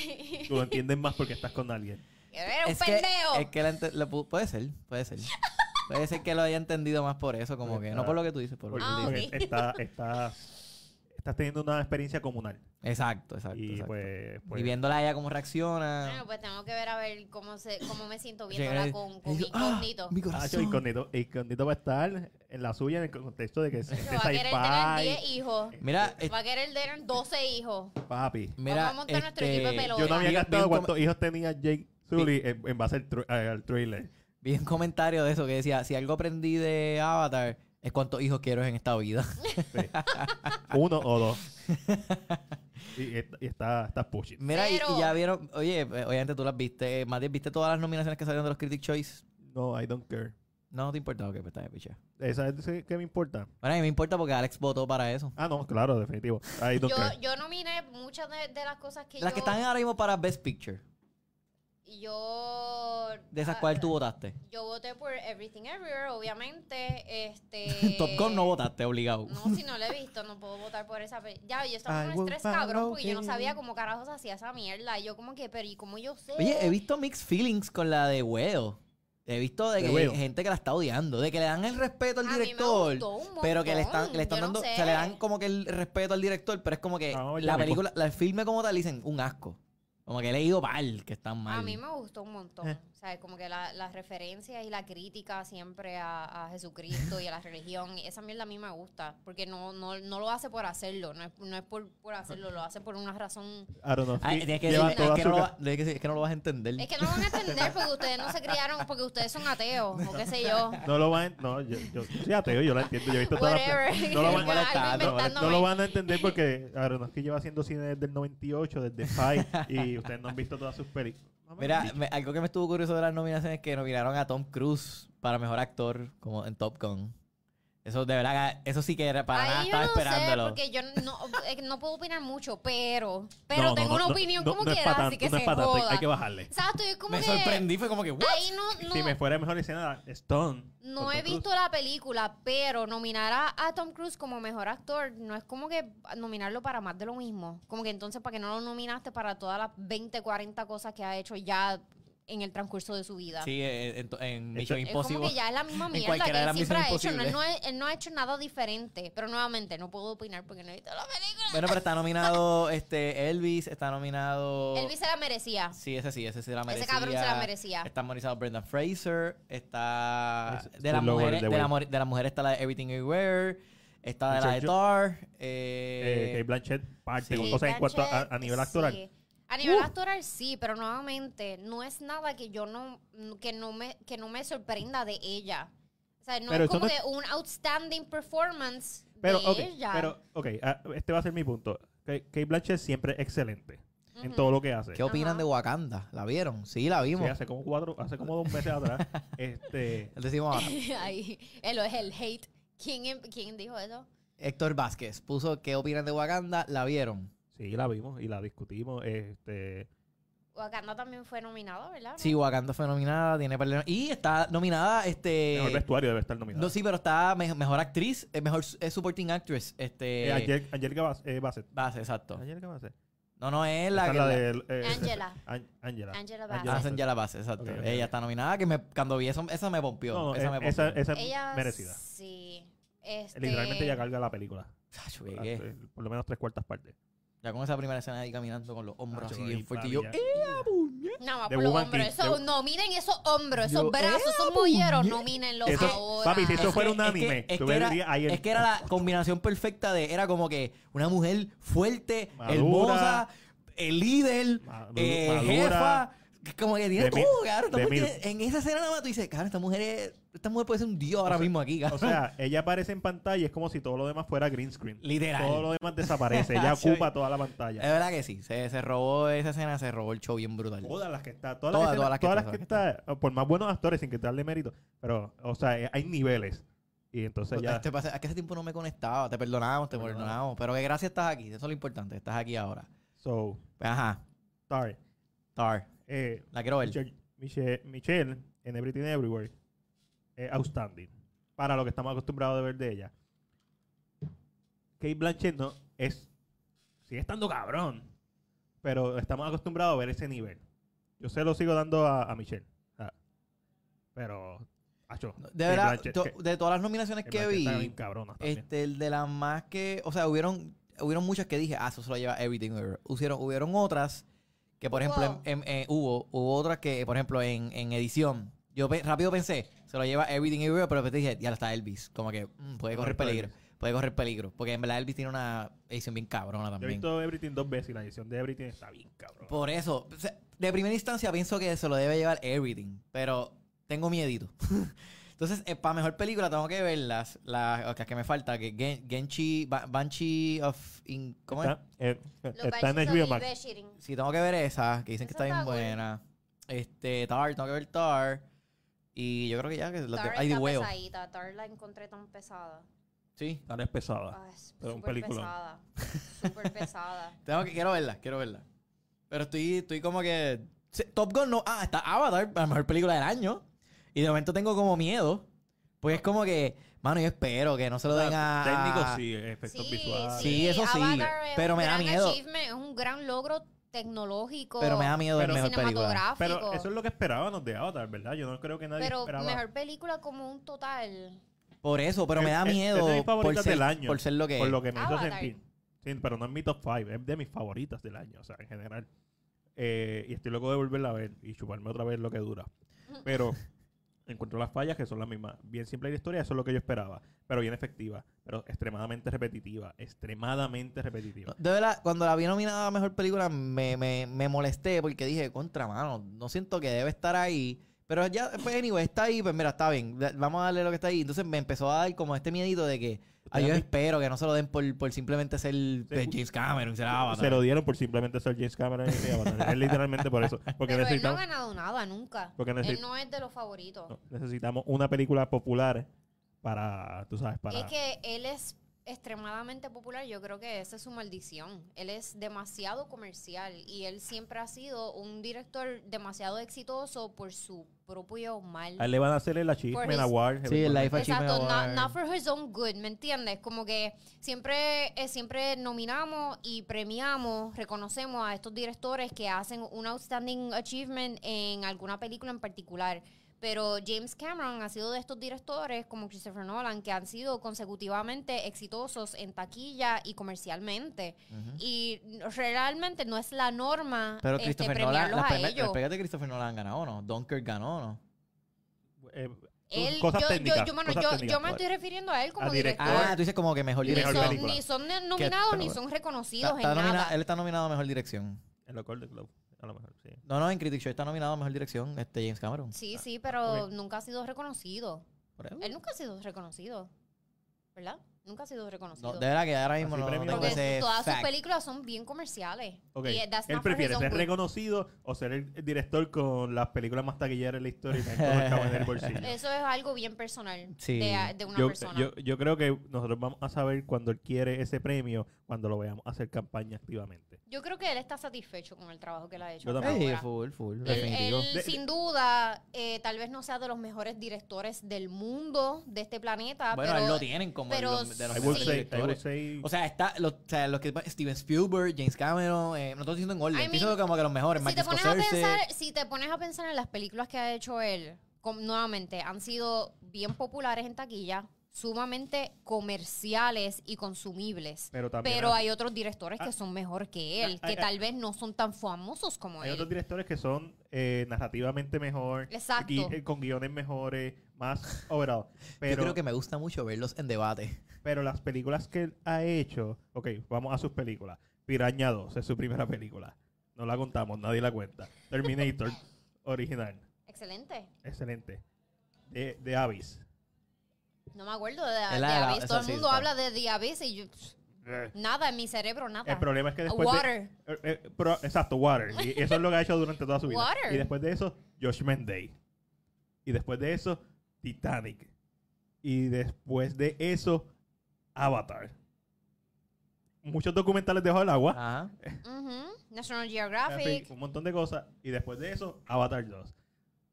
Tú lo entiendes más porque estás con alguien. Era un es que, pendejo. es que la puede ser, puede ser. Puede ser que lo haya entendido más por eso, como que no por lo que tú dices, por lo que Ah, tú Porque dices. ok. está, estás, teniendo una experiencia comunal. Exacto, exacto. y exacto. pues, pues y viéndola a ella cómo reacciona. Bueno, pues tengo que ver a ver cómo se cómo me siento viéndola con, con digo, "Ah, incógnito. mi Ah, corazón. incógnito, incógnito va a estar en la suya en el contexto de que es va a querer tener 10 sci-fi. hijos. Mira, Va a querer tener 12 hijos. Papi. mira, Vamos a montar nuestro equipo de este, pelota. Yo no había gastado cuántos hijos tenía Jake Sully en, en base al, al trailer. Vi un comentario de eso que decía, si algo aprendí de Avatar es cuántos hijos quiero en esta vida. Sí. Uno o dos. y, y está, está pushing. Mira, y, y ya vieron, oye, eh, obviamente tú las viste, Matías, ¿viste todas las nominaciones que salieron de los Critic Choice? No, I don't care. No, no te importa, ok, pues está bien, picha. ¿Esa es qué me importa? Bueno, a mí me importa porque Alex votó para eso. Ah, no, claro, definitivo. I don't Yo, care. yo nominé muchas de, de las cosas que Las yo... que están ahora mismo para Best Picture. Yo... De esas ah, cuales tú votaste. Yo voté por Everything Everywhere, obviamente. Este... Top Gun no votaste, obligado. No, si no la he visto, no puedo votar por esa. Ya, yo estaba con un estrés cabrón porque yo no sabía cómo carajos hacía esa mierda. Y yo como que, pero ¿y cómo yo sé? Oye, he visto mixed feelings con la de Whale. He visto de que hay gente que la está odiando, de que le dan el respeto al A mí me director, gustó un pero que le están, le están yo no dando, sé. o sea, le dan como que el respeto al director, pero es como que No, ya la película, la, el filme como tal dicen un asco. Como que he leído mal, que están mal. A mí me gustó un montón. O sea, como que la- las referencias y la crítica siempre a, a Jesucristo y a la religión, esa mierda a mí me gusta. Porque no, no, no lo hace por hacerlo, no es, no es por, por hacerlo, lo hace por una razón. Ay, tienes que lleva decirle, toda es, que no lo, es que no lo vas a entender. Es que no van a entender porque ustedes no se criaron, porque ustedes son ateos, o qué sé yo. No lo van no, yo, yo soy ateo, yo lo entiendo. Yo he visto todas las no lo van, molestando, no, no lo van a entender porque Aronofsky lleva haciendo cine desde el 98, desde Five, y ustedes no han visto todas sus películas. Mira, me- algo que me estuvo curioso de las nominaciones es que nominaron a Tom Cruise para mejor actor como en Top Gun. Eso de verdad, eso sí que era para nada, Ahí yo estaba no sé, esperándolo. porque yo no, que no puedo opinar mucho, pero, pero No, tengo no, una no, opinión no, como quiera, así que se joda. hay que bajarle. Exacto, yo como me que sorprendí, fue como que, ¿what? ahí no, no, Si me fuera mejor escena, Stone. no he visto la película, pero nominar a, a Tom Cruise como mejor actor no es como que nominarlo para más de lo mismo. Como que entonces, ¿para qué no lo nominaste para todas las 20, 40 cosas que ha hecho ya en el transcurso de su vida? Sí, en, en, Es como que ya es la misma mierda que él siempre ha hecho. No, él, no ha, él no ha hecho nada diferente. Pero nuevamente, no puedo opinar porque no he visto la película. Bueno, pero está nominado este Elvis, está nominado. Elvis se la merecía. Sí, ese sí, ese se la merecía. Ese cabrón se la merecía. Está nominado Brendan Fraser, está Es- de las mujeres, de la, de las mujeres está la de Everything Everywhere, está de la de Thor, Eh, eh, Kate Blanchett parte. sí. O sea, en cuanto a, a nivel actoral. A nivel Uh. actoral sí, pero nuevamente no es nada que yo no que no me que no me sorprenda de ella. O sea, no Pero es como no que un outstanding performance Pero, de ok, ella. pero, ok, ah, este va a ser mi punto. Kate Blanchett siempre es excelente en Ujú. todo lo que hace. ¿Qué opinan Ajá. de Wakanda? ¿La vieron? Sí, la vimos. Sí, hace como cuatro, hace como dos meses atrás. este, Decimos ah, Ahí, él es el hate. ¿Quién, ¿Quién dijo eso? Héctor Vázquez puso ¿Qué opinan de Wakanda? ¿La vieron? Sí, la vimos y la discutimos. Este, Wakanda también fue nominado, ¿verdad? Sí, Wakanda fue nominada, tiene par de- Y está nominada, este... mejor vestuario debe estar nominado. No, sí, pero está me- mejor actriz, eh, mejor eh, supporting actress. Este... Eh, Angel- Angelica Bas- eh, Bassett. Base, exacto. Angelica Bassett. No, no, es la Esa que... es la la- de... eh, Angela. An- Angela. Angela Ah, Bassett. Angela la base, exacto. Ok, ok, Ella está nominada, que me, cuando vi eso, esa me pompió. No, no, esa eh, me esa, pompió. esa es Ella merecida. Sí. Este, Literalmente ella carga la película. Chacho, Ah, ¿qué? eh, Por lo menos tres cuartas partes. Ya con esa primera escena ahí caminando con los hombros así bien fuertes. Y yo. ¡eh! Nada más The por los Woman hombros. King, Eso, The- no, miren esos hombros, esos Yo, brazos, ¡eh, esos molleros. No mírenlos Eso- ahora. papi, si eso Es fuera que- un es anime, que- es tú que era- verías ahí el- Es que era la combinación perfecta de. Era como que una mujer fuerte, Madura. hermosa, el líder, Madu- eh, madura. jefa. Como que tiene De mil- todo, cabrón. Mil- tiene- en esa escena nada más tú dices, cabrón, esta mujer, es- esta mujer puede ser un dios ahora mismo aquí, cabrón. O sea, ella aparece en pantalla y es como si todo lo demás fuera green screen. Literal. Todo lo demás desaparece. Ella ocupa toda la Es pantalla. verdad que sí. Se, se robó esa escena, se robó el show bien brutal. Todas las que está, todas, Todas, las, todas escenas- las que todas está, las que todas está, por más buenos actores sin que darle mérito, pero, o sea, eh, hay niveles. Y entonces ya, Este pasa- es que hace tiempo no me conectaba. Te perdonamos, te No, no, no. perdonamos. Pero que gracias estás aquí. Eso es lo importante. Estás aquí ahora. so, Pues, ajá. sorry. Tar. Eh, La quiero ver. Michelle, Michelle, Michelle en Everything Everywhere es outstanding para lo que estamos acostumbrados de ver de ella. Kate Blanchett no es sigue estando cabrón, pero estamos acostumbrados a ver ese nivel. Yo se lo sigo dando a, a Michelle. Pero acho, De Kate verdad, Blanchett- to- Kate- de todas las nominaciones que Blanchett vi, bien cabrona también. este, el de las más que. O sea, hubieron, hubieron muchas que dije, ah, eso se lo lleva Everything Everywhere. Hubieron, hubieron otras que, por ejemplo, Wow. en- en- eh, hubo, hubo otras que, por ejemplo, en, en edición. Yo pe- rápido pensé, se lo lleva Everything Everywhere, pero después dije, ya está Elvis. Como que mm, puede correr peligro. Elvis. Puede correr peligro. Porque en verdad Elvis tiene una edición bien cabrona Yo he también. visto Everything dos veces y la edición de Everything está bien cabrón. Por eso, de primera instancia pienso que se lo debe llevar Everything, pero tengo miedito. Entonces, eh, para mejor película tengo que ver las, las que me falta, que Gen- Genchi, Ba- Banshee of... In- ¿Cómo es? Eh, Los está en HBO Max. Sí, tengo que ver esa, que dicen que está bien buena. Este, Tar, tengo que ver Tar. Y yo creo que ya, que Tar Ay, de huevo. pesadita. Tar la encontré tan pesada. Sí, Tal es pesada. Ah, es Pero un súper peliculón. pesada. Súper pesada. tengo que, quiero verla, quiero verla. Pero estoy, estoy como que... Top Gun no... Ah, está Avatar, la mejor película del año. Y de momento tengo como miedo. Pues es como que... Mano, yo espero que no se lo den a... Técnicos sí, efectos Sí, visuales. Sí, eso sí, Avatar es pero un me da gran miedo. achievement, Es un gran logro tecnológico. Pero me da miedo ver Pero- mejor película. cinematográfico. Pero eso es lo que esperábamos de Avatar, ¿verdad? Yo no creo que nadie Pero esperaba. mejor película como un total. Por eso, pero me Es- da es- es de miedo mis por favoritas ser, del año, por ser lo que por es. lo que me hizo Avatar. sentir. Sí, pero no es mi top 5, es de mis favoritas del año, o sea, en general. Eh, y estoy loco de volverla a ver y chuparme otra vez lo que dura. Pero encuentro las fallas que son las mismas. Bien simple la historia, eso es lo que yo esperaba. Pero bien efectiva, pero extremadamente repetitiva. Extremadamente repetitiva. De verdad, cuando la vi nominada a Mejor Película me, me, me molesté porque dije, contra mano, no siento que debe estar ahí. Pero ya, pues, anyway, está ahí, pues mira, está bien. Vamos a darle lo que está ahí. Entonces me empezó a dar como este miedito de que, ay, yo Ustedes han espero que no se lo den por, por simplemente ser pues, James Cameron, ser Avatar. Se lo dieron por simplemente ser James Cameron y Avatar. es literalmente por eso. Porque Pero él no ha necesitamos, ganado nada nunca. Porque Él no es de los favoritos. no, necesitamos una película popular para, tú sabes, para... Es que él es extremadamente popular. Yo creo que esa es su maldición. Él es demasiado comercial y él siempre ha sido un director demasiado exitoso por su propio mal. A él le van a hacer el Achievement his- Award. Sí, el Life Achievement Exacto, not, Award. not for his own good, ¿me entiendes? Como que siempre, eh, siempre nominamos y premiamos, reconocemos a estos directores que hacen un outstanding achievement en alguna película en particular. Pero James Cameron ha sido de estos directores, como Christopher Nolan, que han sido consecutivamente exitosos en taquilla y comercialmente. Ujú. Y realmente no es la norma Pero este, Christopher Nolan, premiarlos las a primer- ellos. las películas de Christopher Nolan han ganado, ¿o ¿no? Dunkirk ganó, ¿no? Eh, Él- cosas yo, yo- técnicas. yo, bueno, cosas yo- técnicas, yo me estoy refiriendo a él como A director. director. Ah, tú dices como que mejor ni, director. son, película. ni son nominados pero ni son Está- reconocidos está en nomina- nada. él está nominado a Mejor Dirección. En los Golden Globe, a lo mejor, sí. No, no, en Critic Show está nominado a Mejor Dirección este James Cameron. Sí, sí, pero nunca ha sido reconocido. Él nunca ha sido reconocido. ¿Verdad? Nunca ha sido reconocido. No, de verdad que ahora mismo Así no, no premio. tengo Porque ese todas sus fact. películas son bien comerciales. Ok, Y that's Él not for prefiere own ser good. reconocido o ser el director con las películas más taquilleras en la historia y tener todo el cabo en el bolsillo. Eso es algo bien personal Sí. de, de una Yo, persona. yo, yo creo que nosotros vamos a saber cuando él quiere ese premio, cuando lo veamos hacer campaña activamente. Yo creo que él está satisfecho con el trabajo que él ha hecho. Yo hasta también. Sí, ahora. full, full, Él, definitivo. él, De- sin duda, eh, tal vez no sea de los mejores directores del mundo, de este planeta, bueno, pero él lo tienen como pero de los I mejores say, directores. say- O sea, está los, o sea, los que Steven Spielberg, James Cameron, eh, no estoy diciendo en orden, I estoy mean, diciendo como que los mejores, si Martin te, pones a pensar, si te pones a pensar en las películas que ha hecho él, com- nuevamente, han sido bien populares en taquilla, sumamente comerciales y consumibles. pero también Pero hay, hay otros directores que Ah. son mejor que él, Ah, que ah, tal vez no son tan famosos como hay él. otros directores que son eh, narrativamente mejor, Exacto. gui- eh, con guiones mejores, más overall. Pero, Yo creo que me gusta mucho verlos en debate. pero las películas que él ha hecho, ok, vamos a sus películas. Piraña 2 es su primera película. No la contamos, nadie la cuenta. Terminator original. Excelente. Excelente. De, de Abyss. No me acuerdo de, Es de la de la- Abyss. Todo el sí mundo está. habla de The Abyss y yo, pff, nada en mi cerebro, nada. El problema es que después de, Water. Eh, eh, pero- exacto, Water. Y eso es lo que ha hecho durante toda su vida. Water. Y después de eso, Judgment Day. Y después de eso, Titanic. Y después de eso, Avatar. Muchos documentales debajo del agua. Ajá. Ujú. National En Geographic. fin, un montón de cosas. Y después de eso, Avatar 2.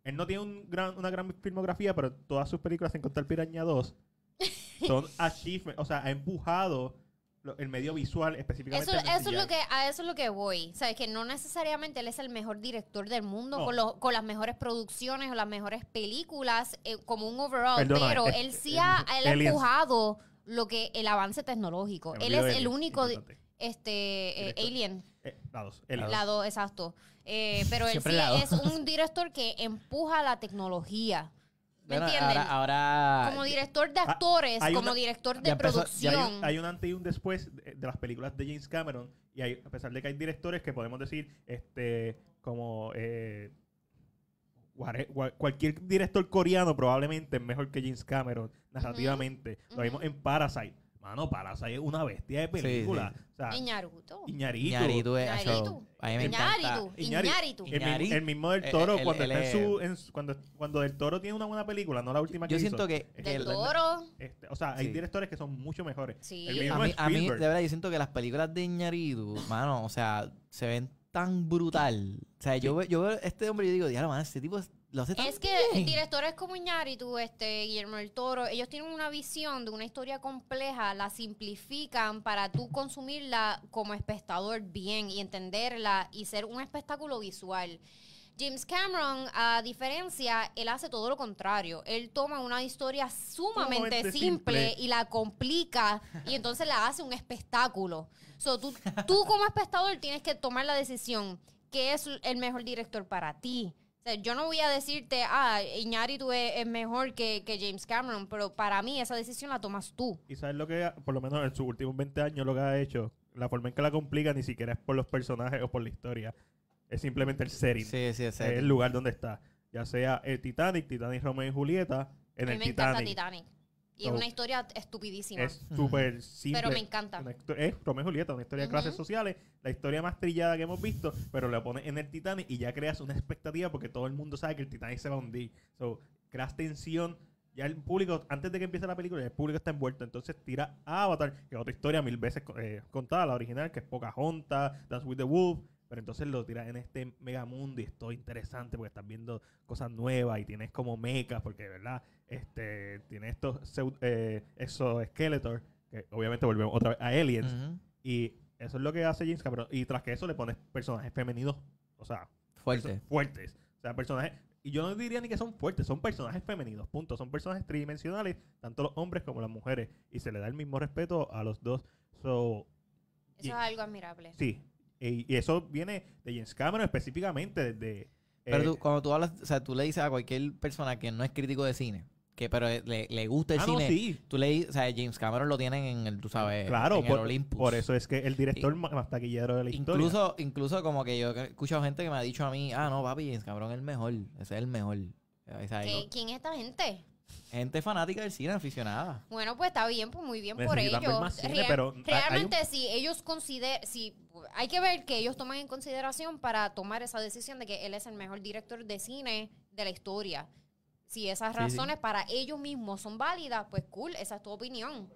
Él no tiene un gran, una gran filmografía, pero todas sus películas, sin contar Piraña 2, son achievements. O sea, ha empujado el medio visual específicamente. Eso, es lo que, a eso es lo que voy. Sabes que no necesariamente él es el mejor director del mundo No. con, los- con las mejores producciones o las mejores películas eh, como un overall, Perdona, pero es- él sí ha, él ha Aliens. empujado lo que el avance tecnológico. Él es el único, este, eh. Alien, Eh, la exacto. Eh, pero él Siempre sí es un director que empuja la tecnología. ¿Me Bueno, entienden? ahora, ahora como director de Ah, actores, como una- director de empezó- Y hay producción. un, hay un antes y un después de, de las películas de James Cameron. Y hay, a pesar de que hay directores que podemos decir, este, como eh, cualquier director coreano probablemente es mejor que James Cameron narrativamente. Lo vimos en Parasite. Mano, Parasite es una bestia de película. O sea, Y Naruto. Iñárritu. Iñárritu es- Iñárritu. acho, a mí me. Iñárritu. Iñárritu. El, el mismo del Eh, Toro él- cuando él está en su en su- cuando cuando del Toro tiene una buena película, no la última que Yo hizo. siento que, que Del el- Toro. Este, o sea, hay Sí. directores que son mucho mejores. Sí. El a mismo mí, a mí, de verdad, yo siento que las películas de Iñárritu, mano, o sea, se ven tan brutal. O sea, yo, veo- yo veo a este hombre y yo digo, diablo, man, este tipo es- lo hace tan Es que bien". directores como Iñárritu, este, Guillermo del Toro, ellos tienen una visión de una historia compleja, la simplifican para tú consumirla como espectador bien y entenderla y ser un espectáculo visual. James Cameron, a diferencia, él hace todo lo contrario. Él toma una historia sumamente simple. y la complica y entonces la hace un espectáculo. So, tú, tú como espectador tienes que tomar la decisión que es el mejor director para ti. O sea, yo no voy a decirte, ah, Iñárritu es, es mejor que, que James Cameron, pero para mí esa decisión la tomas tú. Y sabes lo que, por lo menos en sus últimos 20 años, lo que ha hecho, la forma en que la complica ni siquiera es por los personajes o por la historia. Es simplemente el setting. Sí, sí, es el lugar donde está. Ya sea el Titanic, Titanic, Romeo y Julieta, en a mí el me encanta Titanic. Y So, es una historia estupidísima. Es súper simple. pero me encanta. Es Romeo y Julieta, una historia de clases Ujú. sociales, la historia más trillada que hemos visto, pero la pones en el Titanic y ya creas una expectativa porque todo el mundo sabe que el Titanic se va a hundir. So, creas tensión. Ya el público, antes de que empiece la película, ya el público está envuelto. Entonces tira a Avatar, que es otra historia mil veces eh, contada, la original, que es Pocahontas, Dance with the Wolf. Pero entonces lo tiras en este megamundo y es todo interesante porque estás viendo cosas nuevas y tienes como mechas, porque, ¿verdad? Este, tiene estos eh, exoesqueletos, que obviamente volvemos otra vez a aliens. Ujú. Y eso es lo que hace James Cameron. Y tras que eso le pones personajes femeninos, o sea, Fuerte. perso- fuertes. O sea, personajes. Y yo no diría ni que son fuertes, son personajes femeninos, punto. Son personajes tridimensionales, tanto los hombres como las mujeres. Y se le da el mismo respeto a los dos. So, Eso y- es algo admirable. sí. Y, y eso viene de James Cameron específicamente, desde. Pero eh, tú, cuando tú hablas, o sea, tú le dices a cualquier persona que no es crítico de cine, que pero le, le gusta el ah, no, cine, sí. tú le dices, o sea, James Cameron lo tienen en el, tú sabes, Claro, en el por, Olympus. por eso es que el director ma- más taquillero de la historia. Incluso, incluso como que yo he escuchado gente que me ha dicho a mí, ah, no, papi, James Cameron es el mejor, ese es el mejor. O sea, ¿Qué- ¿Quién es esta gente? Gente fanática del cine, aficionada. Bueno, pues está bien, pues muy bien por Necesitan ver ellos. más cine, Real- pero hay- realmente si ellos consideran, si hay que ver que ellos toman en consideración para tomar esa decisión de que él es el mejor director de cine de la historia. Si esas Sí, sí. razones para ellos mismos son válidas, pues cool, esa es tu opinión.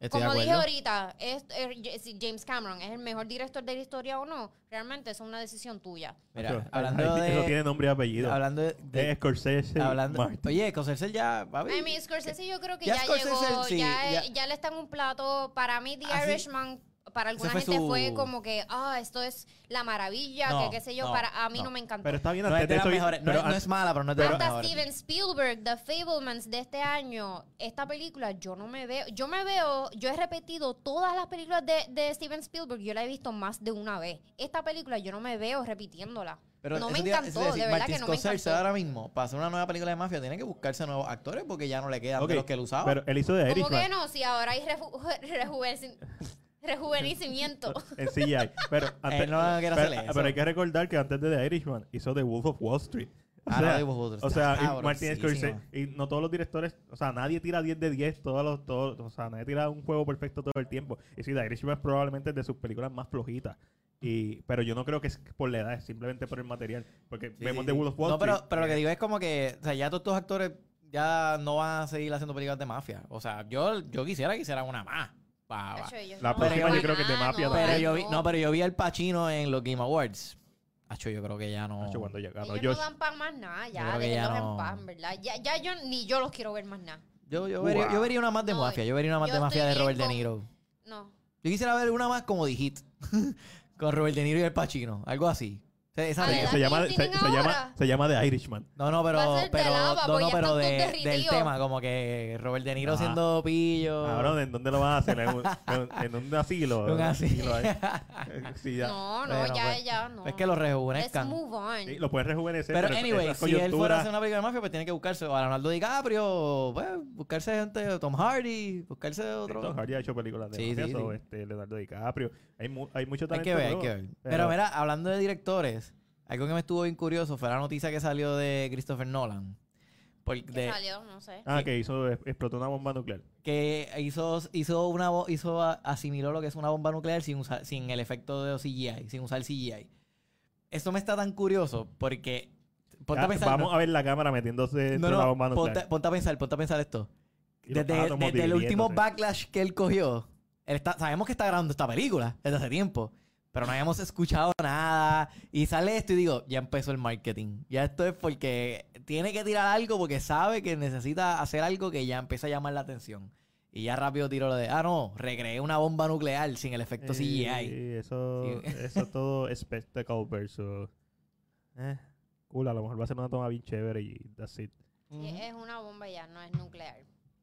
Estoy Como de dije ahorita, es, es- si James Cameron es el mejor director de la historia o no, realmente es una decisión tuya. Mira, hablando ahí- Eso de... tiene nombre y apellido. Hablando de... de- de Scorsese. hablando, Martin. oye, Scorsese ya, papi, I mean, Scorsese yo creo que Ya ya, Scorsese, llegó, sí, ya, ya. ya le está en un plato. Para mí, The Así- Irishman, para alguna fue gente su- fue como que, ah, esto es la maravilla, No, que qué sé yo, no, para a mí no, no. me encantó. Pero está bien no antes es de de las mejores, no, pero es, no an- es mala, pero no es de las Hasta mejores. Steven Spielberg, The Fablemans de este año, esta película yo no me veo, yo me veo, yo he repetido todas las películas de, de Steven Spielberg, yo la he visto más de una vez. Esta película yo no me veo repitiéndola. Pero no eso me te iba- eso encantó, te iba a decir, de verdad Martin que no me Scorsese encantó. ahora mismo, para hacer una nueva película de mafia, tiene que buscarse nuevos actores porque ya no le quedan Ok, de los que él usaba. Pero él hizo de ¿Cómo Irishman. que no? Si ahora hay reju- Rejuvenecimiento. en CGI. Pero, antes, Él no pero, hacer eso. pero hay que recordar que antes de The Irishman hizo The Wolf of Wall Street. O Ah, sea, no, de vosotros. o sea, y Martin. Scorsese, y no todos los directores, o sea, nadie tira 10 de 10, todos los, todos, o sea, nadie tira un juego perfecto todo el tiempo. Y sí, The Irishman es probablemente de sus películas más flojitas. Y, pero yo no creo que es por la edad, es simplemente por el material. Porque Sí, vemos sí, The sí. Wolf of Wall No, pero, Street, pero lo que eh, digo es como que, o sea, ya todos estos actores ya no van a seguir haciendo películas de mafia. O sea, yo, yo quisiera que hicieran una más. La no próxima yo creo que es de nada, mafia no, Pero yo vi, no, pero yo vi al Pacino en los Game Awards. Hacho, yo creo que ya no. Nacho, cuando ya ganó Ellos Josh. no dan para más nada, Yo ya, déjenlos no. en paz, en ¿verdad? Ya, ya yo, ni yo los quiero ver más nada. Yo, yo, vería, yo vería una más de No, mafia. Yo vería una más yo de mafia de Robert De Niro. No. Yo quisiera ver una más como de Hit. con Robert De Niro y el Pacino. Algo así. Esa Ah, de- ¿de Se la llama, se, se llama, se llama The Irishman. No, no, pero, Va a ser de pero, lava, no, no, ya pero están de- del derritidos. tema, como que Robert De Niro Ajá. siendo pillo. Cabrón, ¿en dónde lo van a hacer? ¿En un, en, en un asilo? Un asilo. ahí. Sí, ya. No, no, Bueno, ya, pues, ya, no. Es que lo Let's rejuvenezcan. move on. Sí, lo puedes rejuvenecer. Pero, anyway, si él fuera a hacer una película de mafia, pues tiene que buscarse o a Leonardo DiCaprio, pues, buscarse gente, Tom Hardy, buscarse otro. Tom Hardy ha hecho películas de Sí, mafia, sí, so, sí. este, Leonardo DiCaprio. Hay, mu- hay mucho Hay talento. que ver, hay nuevo, que ver. Pero- mira, hablando de directores, algo que me estuvo bien curioso fue la noticia que salió de Christopher Nolan. Por- ¿Qué de- salió? No sé. Ah, que hizo, explotó una bomba nuclear. que hizo, hizo una hizo a- asimiló lo que es una bomba nuclear sin usar, sin el efecto de CGI, sin usar CGI. Esto me está tan curioso porque ponte Ya, a pensar, vamos no- a ver la cámara metiéndose no, dentro no, de la bomba nuclear. ponte, ponte a pensar, ponte a pensar esto. Desde, átomos desde el último backlash que él cogió, él está, sabemos que está grabando esta película desde hace tiempo, pero no habíamos escuchado nada. Y sale esto y digo, ya empezó el marketing. Ya esto es porque tiene que tirar algo porque sabe que necesita hacer algo que ya empieza a llamar la atención. Y ya rápido tiró lo de, ah, no, recreé una bomba nuclear sin el efecto CGI. Sí, eso, Sí. eso todo es spectacle versus... Eh, cool, a lo mejor va a ser una toma bien chévere y that's it. Sí, Es una bomba ya, no es nuclear.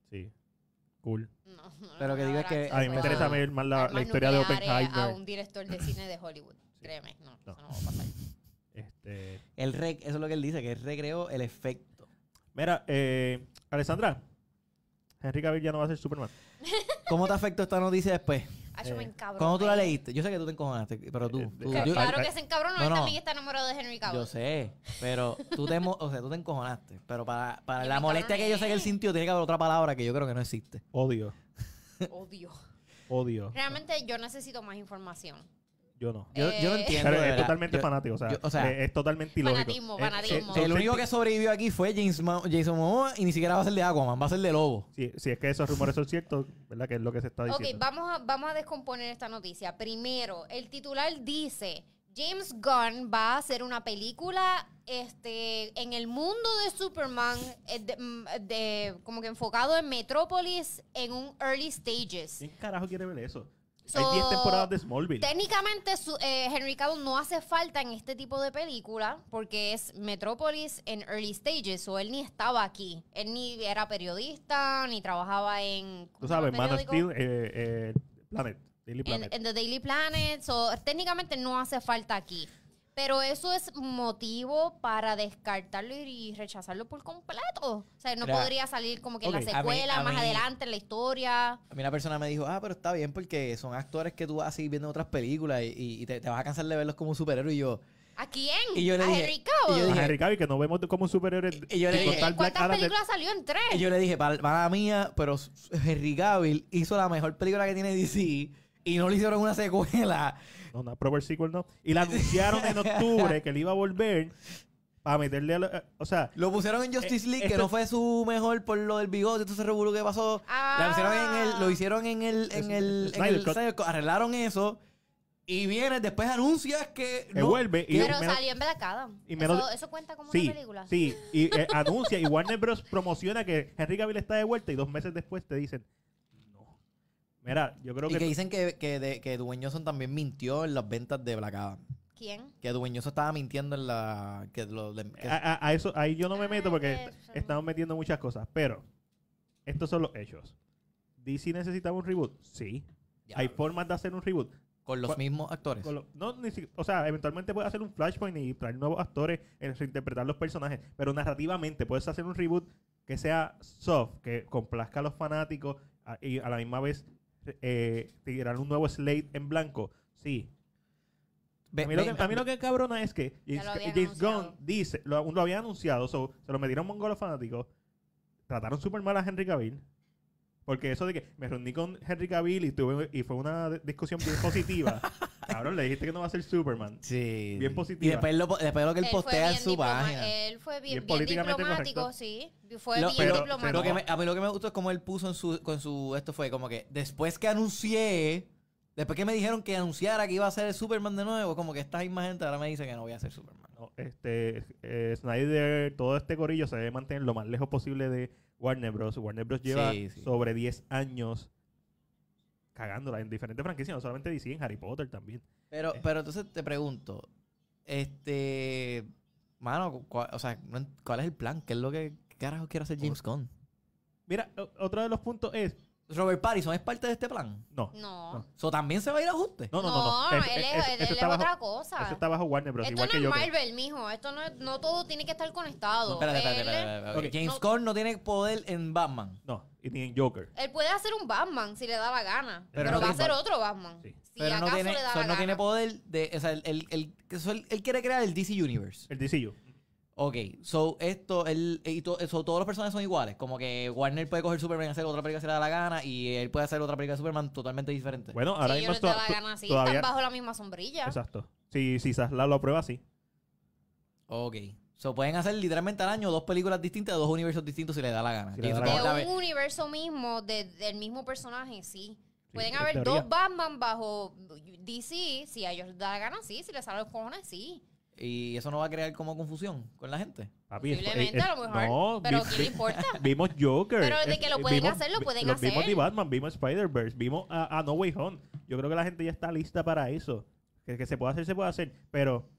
Sí, cool. No, no Pero que es que- dar A mí me interesa a ver más la, la historia de nucleares A Oppenheimer. un director de cine de Hollywood. Créeme, no, No. eso no va a pasar. Este, El rec, eso es lo que él dice, que él recreó el efecto. mira, eh, Alessandra, Henry Cavill ya no va a ser Superman. ¿Cómo te afectó esta noticia después? Ay, yo me Eh, encabroné. ¿Cómo tú la leíste? Yo sé que tú te encojonaste, pero tú. Eh, tú- yo, Claro que se encabronó, no, él no. también está enamorado de Henry Cavill. Yo sé, pero tú te, mo- o sea, tú te encojonaste. Pero para, para Yo la me molestia que yo sé que él sintió, tiene que haber otra palabra que yo creo que no existe. Odio, Odio. odio. Realmente yo necesito más información. Yo no. Yo, yo no Eh, entiendo. Pero es verdad. totalmente Yo- fanático, o sea, yo- o sea, eh, es totalmente ilógico. Fanatismo, Eh, fanatismo. son El único que sobrevivió aquí fue James Ma- Jason Momoa y ni siquiera va a ser de Aquaman, va a ser de Lobo. Si, si es que esos rumores son ciertos, ¿verdad? Que es lo que se está Ok, diciendo. vamos a, vamos a descomponer esta noticia. Primero, el titular dice, James Gunn va a hacer una película este, en el mundo de Superman, eh, de- mm, de- como que enfocado en Metrópolis en un early stages. ¿Quién carajo quiere ver eso? So, Hay 10 temporadas de Smallville. Técnicamente, su- eh, Henry Cavill no hace falta en este tipo de película porque es Metrópolis en early stages, o él ni estaba aquí. Él ni era periodista, ni trabajaba en... ¿cómo Tú sabes, Man of? Steel, eh, eh, Planet, Daily en, Planet. en The Daily Planet. So, técnicamente no hace falta aquí. Pero eso es motivo para descartarlo y rechazarlo por completo. O sea, no Mira, podría salir como que en a la secuela, a más mí- adelante en la historia. A mí una persona me dijo, ah, pero está bien porque son actores que tú vas a seguir viendo en otras películas y, y te, te vas a cansar de verlos como un superhéroe. Y yo, ¿A quién? Y yo le ¿A Henry y Cavill? yo A dije- Henry Cavill, que no vemos como un superhéroe. Y yo le dije, ¿Cuántas Adam de- películas salió en tres? y yo le dije, para, para mía, pero Henry Cavill hizo la mejor película que tiene DC y no le hicieron una secuela. No, una proper sequel no. Y la anunciaron en octubre que él iba a volver para meterle a... la- o sea, Lo pusieron en Justice Eh, League, que no fue su mejor por lo del bigote, entonces revolú que pasó. Ah. La pusieron en el, lo hicieron en el, en el, en el arreglaron eso. Y viene, después anuncias que. no- vuelve y... Pero menos- salió en Black Adam. y menos- eso, eso cuenta como Sí, una película. sí, y eh, anuncia y Warner Bros. promociona que Henry Cavill está de vuelta y dos meses después te dicen. Mira, yo creo Y que... que dicen que, que, de, que Johnson también mintió en las ventas de Black Adam. ¿Quién? Que Johnson estaba mintiendo en la. Que lo, de- que- a, a- a eso, ahí yo no me meto porque Ah, est- eso. estamos metiendo muchas cosas, pero estos son los hechos. DC necesitaba un reboot, sí. Ya, Hay formas de hacer un reboot. con los ¿Cuál- mismos actores. Con lo- no, ni si- o sea, eventualmente puedes hacer un flashpoint y traer nuevos actores, eh, reinterpretar los personajes, pero narrativamente puedes hacer un reboot que sea soft, que complazca a los fanáticos a- y a la misma vez eh, tirar un nuevo slate en blanco. Sí. Ve- a, mí lo ve- que, a mí lo que cabrona es que James, Gunn dice, lo, lo habían anunciado, so, se lo metieron mongolo fanáticos, trataron súper mal a Henry Cavill. Porque eso de que me reuní con Henry Cavill y, tuve, y fue una discusión bien positiva. Cabrón, le dijiste que no va a ser Superman. Sí. Bien sí. positiva. Y después lo, después lo que él Él postea en su página. Él fue bien, Bien bien políticamente diplomático, correcto. sí. Fue Lo- bien pero- diplomático. Lo que me- a mí lo que me gustó es como él puso en su, con su, esto fue como que después que anuncié, después que me dijeron que anunciara que iba a ser el Superman de nuevo, como que esta misma gente ahora me dice que no voy a ser Superman. No, este, eh, Snyder, todo este corillo se debe mantener lo más lejos posible de Warner Bros. Warner Bros. lleva Sí, sí. sobre 10 años cagándola en diferentes franquicias, no solamente DC, en Harry Potter también. Pero, Eh. pero entonces te pregunto, este, mano, cua- o sea, ¿cuál es el plan? ¿Qué es lo que carajo quiere hacer James Gunn? Mira, otro de los puntos es, Robert Pattinson es parte de este plan. no, No. No. So, también se va a ir a ajuste. no, no, no, no. él Es- él es bajo- otra cosa. Eso está bajo Warner Bros. Esto igual no que es yo. Marvel, mijo. Esto no, es- no todo tiene que estar conectado. No, espérate, espérate, espérate, espérate, Ok. James No. Gunn no tiene poder en Batman. No, y ni en Joker. Él puede hacer un Batman si le da la gana. Pero Pero, no va a tiene- hacer otro Batman. Sí. Si pero no acaso tiene, le da so, la no tiene gana. poder de. O sea, él, él, él- so, él- él quiere crear el DC Universe. El DCU. Ok, so esto, él, y to- so, todos los personajes son iguales. Como que Warner puede coger Superman y hacer otra película si le da la gana. Y él puede hacer otra película de Superman totalmente diferente. Bueno, ahora si mismo ellos les da la gana, sí. todavía... Están bajo la misma sombrilla. Exacto. Si, si Zasla lo aprueba, sí. Ok. So pueden hacer literalmente al año dos películas distintas de dos universos distintos si le da la gana. Si da la de un universo mismo, de- del mismo personaje, sí. Pueden en haber dos Batman bajo DC, si a ellos les da la gana, sí. Si les salen los cojones, sí. Y eso no va a crear como confusión con la gente. Papi, Posiblemente, a lo mejor. No, pero vi- ¿qué le importa? Vimos Joker. Pero de eh, que lo eh, pueden vimos- hacer, lo pueden Vimos hacer. de Batman, vimos Spider-Verse, vimos a, a No Way Home. Yo creo que la gente ya está lista para eso. Que, que se puede hacer, se puede hacer. Pero,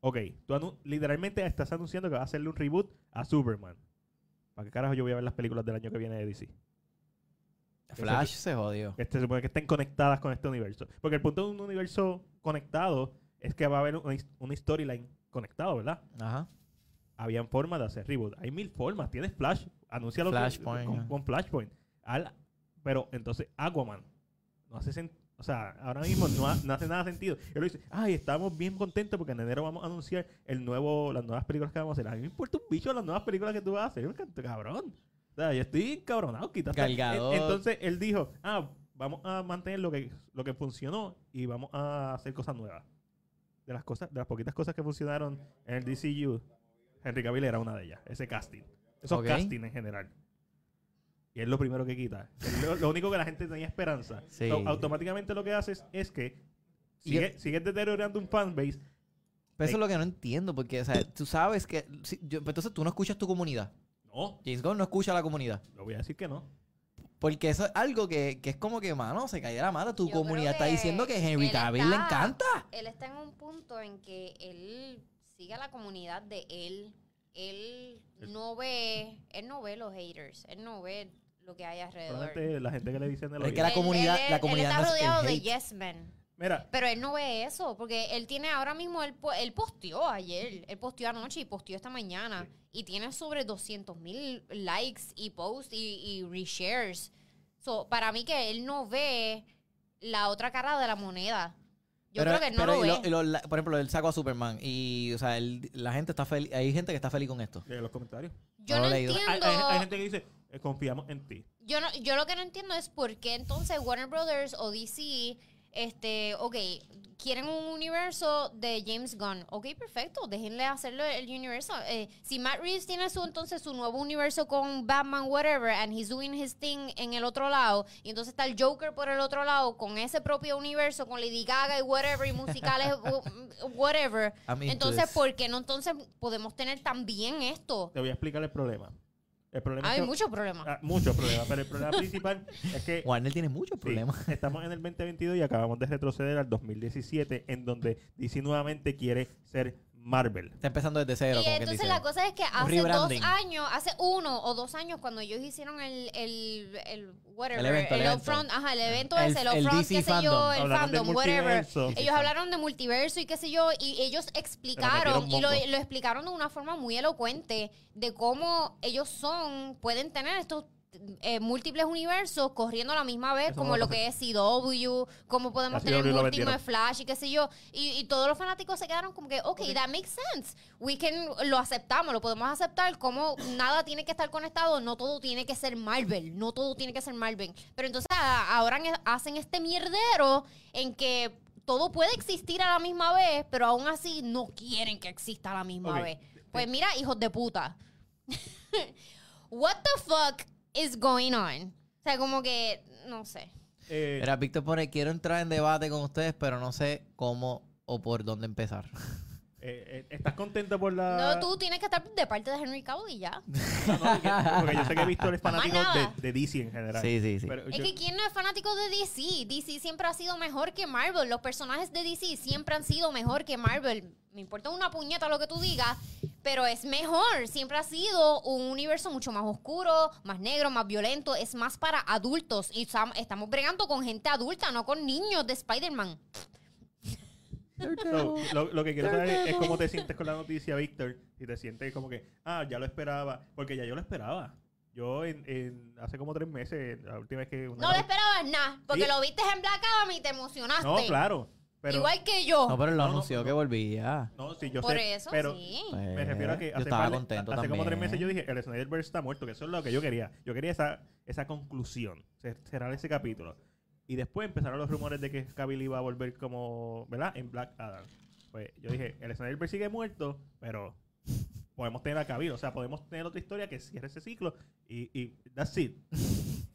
ok, tú anu- literalmente estás anunciando que vas a hacerle un reboot a Superman. ¿Para qué carajo yo voy a ver las películas del año que viene de DC? Flash se jodió. Que se supone que estén conectadas con este universo. Porque el punto de un universo conectado es que va a haber una, storyline conectado, ¿verdad? Ajá. habían formas de hacer reboot. Hay mil formas. Tienes Flash, anúncialo Flashpoint, con, con Flashpoint. Al- pero entonces Aquaman no hace sentido. O sea, ahora mismo no, ha- no hace nada sentido. Y él dice, ay, estamos bien contentos porque en enero vamos a anunciar el nuevo, las nuevas películas que vamos a hacer. A mí me importa un bicho las nuevas películas que tú vas a hacer, cabrón. O sea, yo estoy encabronado. quítate. Gal Gadot. En- Entonces él dijo, ah, vamos a mantener lo que, lo que funcionó y vamos a hacer cosas nuevas. De las cosas, de las poquitas cosas que funcionaron en el DCU, Henry Cavill era una de ellas. Ese casting. Esos Ok. casting en general. Y es lo primero que quita. Es lo, lo único que la gente tenía esperanza. Sí. So, automáticamente lo que haces es que Y sigue, sigues deteriorando un fanbase. Pero eso es lo que no entiendo, porque, o sea, tú sabes que... si- yo- pues entonces tú no escuchas tu comunidad. No, James Gunn no escucha a la comunidad. lo voy a decir que no. Porque eso es algo que, que es como que, mano, se cae de la mata. Tu Yo comunidad está diciendo que Henry Cavill le encanta. Él está en un punto en que él sigue a la comunidad de él. Él no ve, él no ve los haters, él no ve lo que hay alrededor. La gente que le dicen es que la Él- comunidad- él- la él comunidad está rodeado de hate. yes men. Mira, Pero él no ve eso, porque él tiene ahora mismo, él, po- él posteó ayer, él posteó anoche y posteó esta mañana. Y tiene sobre 200 mil likes y posts y, y reshares. So, para mí que él no ve la otra cara de la moneda. Yo Pero- creo que no pero lo y ve. lo- y lo- la- por ejemplo, él sacó a Superman y, o sea, él- la gente está feliz. Hay gente que está feliz con esto. en los comentarios. yo no no. Hay, entiendo. hay- hay gente que dice, eh, confiamos en ti. Yo, no, yo lo que no entiendo es por qué entonces Warner Brothers o DC, este, ok, quieren un universo de James Gunn. Ok, perfecto, déjenle hacerlo el universo. Eh, si Matt Reeves tiene su entonces su nuevo universo con Batman, whatever, and he's doing his thing en el otro lado, y entonces está el Joker por el otro lado con ese propio universo, con Lady Gaga y whatever, y musicales, wh- whatever. Entonces. ¿por qué no entonces podemos tener también esto? Te voy a explicar el problema. El problema Hay es que- muchos problemas. Ah, muchos problemas, pero el problema principal es que Warner tiene muchos Sí, problemas. estamos en el 2022 y acabamos de retroceder al 2017, en donde DC nuevamente quiere ser Marvel. Está empezando desde cero. Y como entonces dice. la cosa es que hace dos años, hace uno o dos años, cuando ellos hicieron el, el, el whatever, El evento, el evento. upfront, ajá, el evento El- ese, el el upfront, qué sé yo, el Hablaron fandom, whatever. Ellos hablaron de multiverso y qué sé yo, y ellos explicaron, y lo, lo explicaron de una forma muy elocuente, de cómo ellos son, pueden tener estos eh, múltiples universos corriendo a la misma vez, Eso como no lo que es CW, como podemos tener vendieron. Flash y qué sé yo. Y, y todos los fanáticos se quedaron como que, ok, that makes sense. We can, lo aceptamos, lo podemos aceptar, como nada tiene que estar conectado, no todo tiene que ser Marvel, no todo tiene que ser Marvel. Pero entonces a- ahora en- hacen este mierdero en que todo puede existir a la misma vez, pero aún así no quieren que exista a la misma vez. Pues mira, hijos de puta. What the fuck is going on? O sea, como que, no sé. Eh, Mira, Víctor pone, quiero entrar en debate con ustedes, pero no sé cómo o por dónde empezar. eh, eh, ¿Estás contento por la...? No, tú tienes que estar de parte de Henry Cavill y ya. No, no, porque, porque yo sé que Víctor es fanático Más de, DC en general. Sí, sí, sí. Pero Es yo- que ¿quién no es fanático de DC? DC siempre ha sido mejor que Marvel. Los personajes de DC siempre han sido mejor que Marvel. Me importa una puñeta lo que tú digas, pero es mejor. Siempre ha sido un universo mucho más oscuro, más negro, más violento. Es más para adultos. Y estamos bregando con gente adulta, no con niños de Spider-Man. Lo, lo que quiero saber es, es cómo te sientes con la noticia, Víctor. Si te sientes como que, ah, ya lo esperaba. Porque ya yo lo esperaba. Yo en, en- hace como tres meses, la última vez que... una- No le esperabas nada, porque Sí. lo viste en Black Adam y te emocionaste. No, claro. Pero, Igual que yo. No, pero él lo No, anunció no. que volvía. No, sí, yo Por sé. eso, pero sí. me refiero a que Yo hace, estaba par contento hace como tres meses yo dije, el Snyderverse está muerto, que eso es lo que yo quería. Yo quería esa, esa conclusión, cer- cerrar ese capítulo. Y después empezaron los rumores de que Cavill iba a volver como, ¿verdad? En Black Adam. Pues yo dije, el Snyderverse sigue muerto, pero podemos tener a Cavill. O sea, podemos tener otra historia que cierre ese ciclo y, y that's it.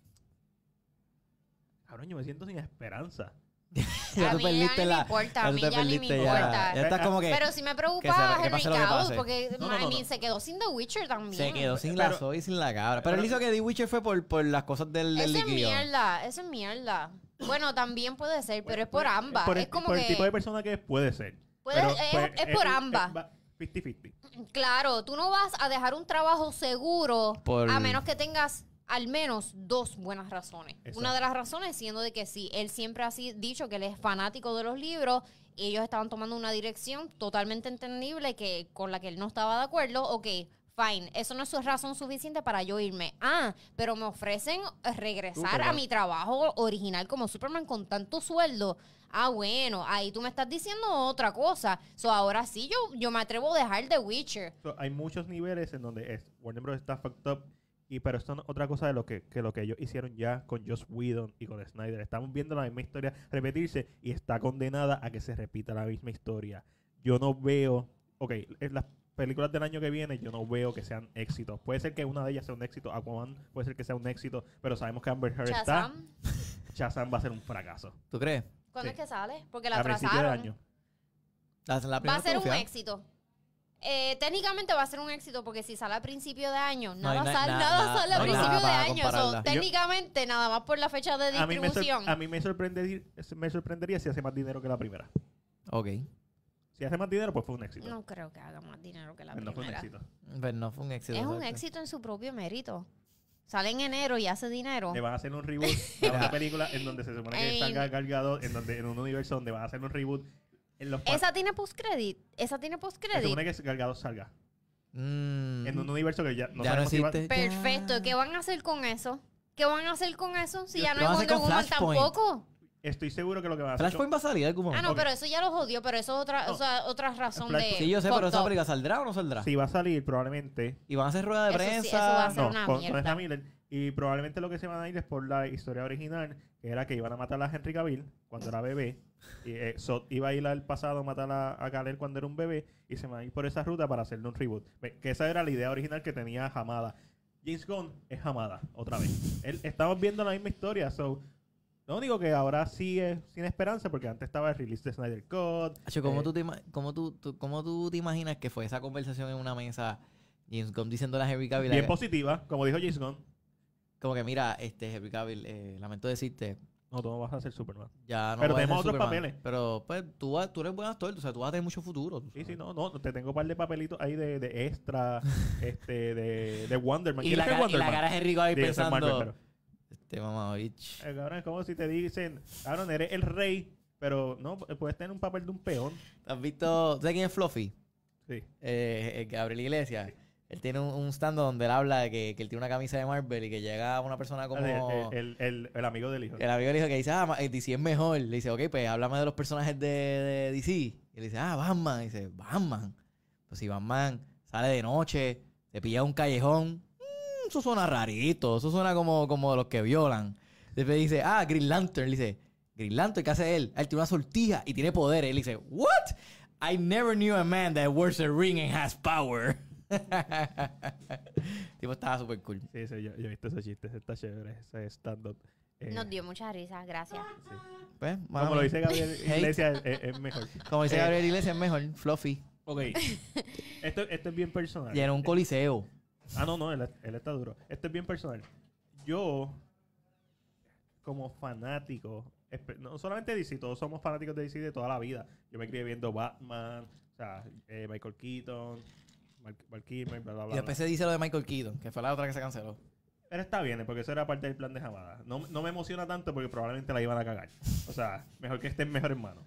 Cabrón, yo me siento sin esperanza. ya a tú mí perdiste ya ni la... me importa, ya a mí ya ni me importa. Ya estás como que... Pero sí me que preocupa se- que Henry que Cavill, pase. porque No, no, I no, mean, no. se quedó sin The Witcher también. Se quedó sin Pero- la Zoe y sin la cabra. Pero él pero- hizo que The Witcher fue por, por las cosas del, del Eso es mierda, eso es mierda. Bueno, también puede ser, pero es por ambas. Por el, es como por que, el tipo de persona que es, puede ser. Puede- Pero, es- pues, es por ambas. va 50-50. claro, tú no vas a dejar un trabajo seguro Por- a menos que tengas al menos dos buenas razones. Exacto. Una de las razones siendo de que sí, él siempre ha dicho que él es fanático de los libros, ellos estaban tomando una dirección totalmente entendible que con la que él no estaba de acuerdo, ok, fine, eso no es su razón suficiente para yo irme. Ah, pero me ofrecen regresar Superman. a mi trabajo original como Superman con tanto sueldo. Ah, bueno, ahí tú me estás diciendo otra cosa. So, ahora sí yo, yo me atrevo a dejar The Witcher. So, hay muchos niveles en donde es, Warner Bros. está fucked up. Y, pero esto no es otra cosa de lo que, que lo que ellos hicieron ya con Joss Whedon y con Snyder. Estamos viendo la misma historia repetirse y está condenada a que se repita la misma historia. Yo no veo. Ok, en las películas del año que viene, yo no veo que sean éxitos. Puede ser que una de ellas sea un éxito. Aquaman puede ser que sea un éxito. Pero sabemos que Amber Heard está. Shazam, va a ser un fracaso. ¿Tú crees? ¿cuándo Sí. es que sale? Porque la A principio del atrasaron. año. La, la Va a ser un éxito. Eh, técnicamente va a ser un éxito porque si sale a principio de año, hay nada, na- sale, na- nada na- sale a no hay principio nada de para año. So, compararla. Técnicamente, nada más por la fecha de A mí, me sor- distribución. a mí me, sorprendería, me sorprendería si hace más dinero que la primera. Ok. Si hace más dinero, pues fue un éxito. No creo que haga más dinero que la Pues no fue un primera. éxito. Pero no fue un éxito. es un exacto. éxito en su propio mérito. Sale en enero y hace dinero. Le van a hacer un reboot a una película en donde se supone que Ey. salga cargado, en donde en un universo donde van a hacer un reboot. En los Esa tiene post-credit. Esa tiene se post-credit. supone que Galgado salga. Mm. En un universo que ya no ya no va- existe. Perfecto. ¿Qué van a hacer con eso? ¿Qué van a hacer con eso? Si Yo- ya no hay Wonder con Woman tampoco. Estoy seguro que lo que van a hacer. Flashpoint va a salir en algún Ah, momento. no, Ok. pero eso ya lo jodió, pero eso es otra, No. o sea, otra razón de. Sí, yo sé, pero esa película saldrá o no saldrá. Si va a salir, probablemente. Y van a hacer rueda de Eso sí, prensa. eso va a ser No, una con, con mierda. Miller. Y probablemente lo que se van a ir es por la historia original, que era que iban a matar a Henry Cavill cuando era bebé. Y eh, Zod iba a ir al pasado a matar a, a Kal-El cuando era un bebé. Y se van a ir por esa ruta para hacerle un reboot. Que esa era la idea original que tenía Hamada. James Gunn es Hamada, otra vez. Él, estamos viendo la misma historia. So, lo único que ahora sí es sin esperanza, porque antes estaba el release de Snyder Cut. Hacho, ¿cómo, eh, tú te, ima- cómo, tú, tú- cómo tú te imaginas que fue esa conversación en una mesa? James Gunn diciéndole a Henry Cavill. Bien positiva, como dijo James Gunn. como que, mira, este Henry Cavill, eh, lamento decirte, No, tú no vas a ser Superman. ya no Pero tenemos otros Superman. papeles. Pero, pues, tú, vas- tú eres buen actor, o sea, tú vas a tener mucho futuro. Sí, sí, no, no, te tengo un par de papelitos ahí de, de extra, este, de, de Wonderman. Y ¿Quieres la, cara, y la Wonderman? cara de Cavill Digo, ser pensando, Marvel, este mamá, bitch. Eh, cabrón, es como si te dicen, cabrón, eres el rey, pero no, puedes tener un papel de un peón. ¿Has visto, ¿tú ¿sabes quién es Fluffy? Sí. Eh, eh, Gabriel Iglesias. Él tiene un, un stand donde él habla de que, que él tiene una camisa de Marvel y que llega una persona como... El, el- el- el amigo del hijo. El amigo le dijo que dice, ah, eh, DC es mejor. Le dice, ok, pues háblame de los personajes de, de DC. Y le dice, ah, Batman. Y dice, Batman. Pues si Batman sale de noche, se pilla un callejón, mm, eso suena rarito. Eso suena como, como de los que violan. Después dice, ah, Green Lantern. Le dice, Green Lantern, ¿qué hace él? Ah, Él tiene una sortija y tiene poderes. Él dice, what? I never knew a man that wears a ring and has power. tipo estaba súper cool. Sí, sí, yo, yo he visto ese chiste. ese Está chévere. Ese stand-up. Eh, Nos dio muchas risas, gracias. sí. Pues, Como lo dice Gabriel. Iglesias, es, es mejor. Como dice Eh, Gabriel Iglesias, es mejor. Fluffy. Ok. esto, esto es bien personal. Llenó un coliseo. Ah, no, no, él, él está duro. Esto es bien personal. Yo, como fanático, no solamente DC, todos somos fanáticos de DC de toda la vida. Yo me crié viendo Batman, o sea, eh, Michael Keaton, Mark, Mark Kilmer, bla, bla, Y después se dice lo de Michael Keaton, que fue la otra que se canceló. Pero está bien, porque eso era parte del plan de Jamada. No, no me emociona tanto porque probablemente la iban a cagar. O sea, mejor que estén mejor en manos.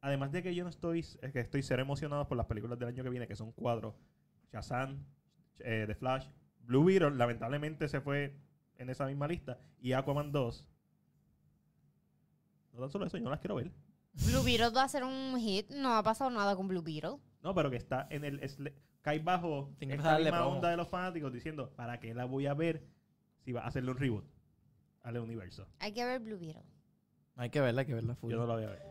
Además de que yo no estoy, es que estoy ser emocionado por las películas del año que viene, que son cuatro. Shazam, eh, The Flash, Blue Beetle, lamentablemente se fue en esa misma lista. Y Aquaman 2. No tan solo eso, yo no las quiero ver. Blue Beetle va a ser un hit. No ha pasado nada con Blue Beetle. No, pero que está en el... cae bajo que esta misma promo. onda de los fanáticos diciendo, ¿para qué la voy a ver si va a hacerle un reboot al universo? Hay que ver Blue Beetle. Hay que verla, hay que verla full. Yo no la voy a ver.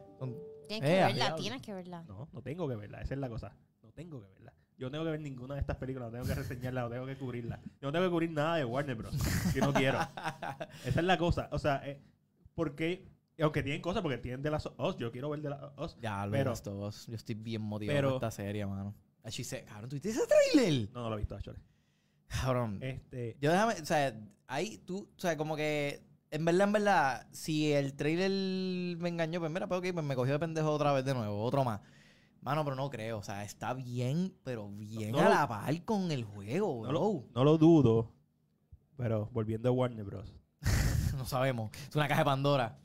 Tienes Eh, que a verla, diablo. tienes que verla. No, no tengo que verla. Esa es la cosa. No tengo que verla. Yo no tengo que ver ninguna de estas películas. No tengo que reseñarla. No tengo que cubrirla. Yo no tengo que cubrir nada de Warner Bros. Yo no quiero. Esa es la cosa. O sea, eh, porque... Aunque tienen cosas, porque tienen de las Us. Yo quiero ver de las Us. Ya, lo Pero- todos. Yo estoy bien motivado pero- por esta serie, mano. Así se... Cabrón, ¿tú viste ese trailer? No, no lo he visto, Chole. Cabrón. Este... Yo déjame... O sea, ahí tú... O sea, como que... En verdad, en verdad, si el trailer me engañó, pues mira, pues ok, pues me cogió de pendejo otra vez de nuevo. Otro más. Mano, pero no creo. O sea, está bien, pero bien No a la par con el juego, No lo, no lo dudo. Pero volviendo a Warner Bros. no sabemos. Es una caja de Pandora.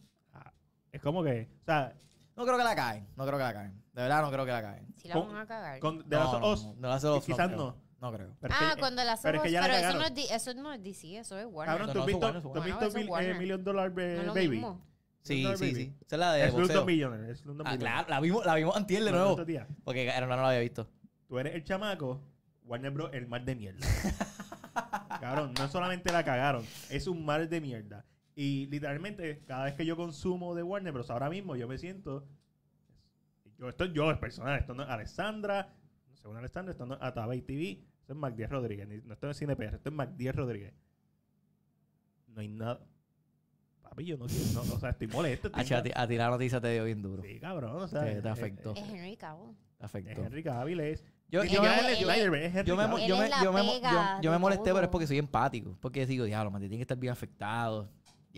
Es como que... O sea, No creo que la caen. No creo que la caen. De verdad, no creo que la caen. Si la Con- van a cagar. con The no, Last of no, Us, no, The Last of Us quizás creo. no. No creo. pero es ah, que- cuando la pero es que ya la pero eso cagaron. no, es, eso no es DC, eso es Warner. Cabrón, No, ¿tú no, has visto, ¿tú has bueno. visto Eso es Mil- Warner. eh, Million Dollar no es lo Baby? mismo. Sí, Slumdog sí, Baby. sí. Esa es la de Es Slumdog boxeo. Millionaire. es Slumdog Ah, Millionaire. claro, la vimos, la vimos antier de Bueno, nuevo. Porque era no la había visto. Tú eres el chamaco, Warner Bros. el mar de mierda. Cabrón, no solamente la cagaron, es un mar de mierda. Y literalmente, cada vez que yo consumo de Warner Bros. ahora mismo, yo me siento. Yo, esto yo es personal, esto no es Alessandra, según Alessandra, esto no es Atabay TV, esto es Mac Rodríguez, no esto es Cine PR, esto es Mac Rodríguez. No hay nada. Papi, yo no quiero, no, o sea, estoy molesto. estoy a, ti, a ti la noticia te dio bien duro. Sí, cabrón, o sea. Te- te afectó. Es Henry Cavill. Te Es afectó. Es. Henry Cavill. Es yo yo, me molesté, pero es porque soy empático. Porque digo, diablo, Mati, tiene que estar bien afectado.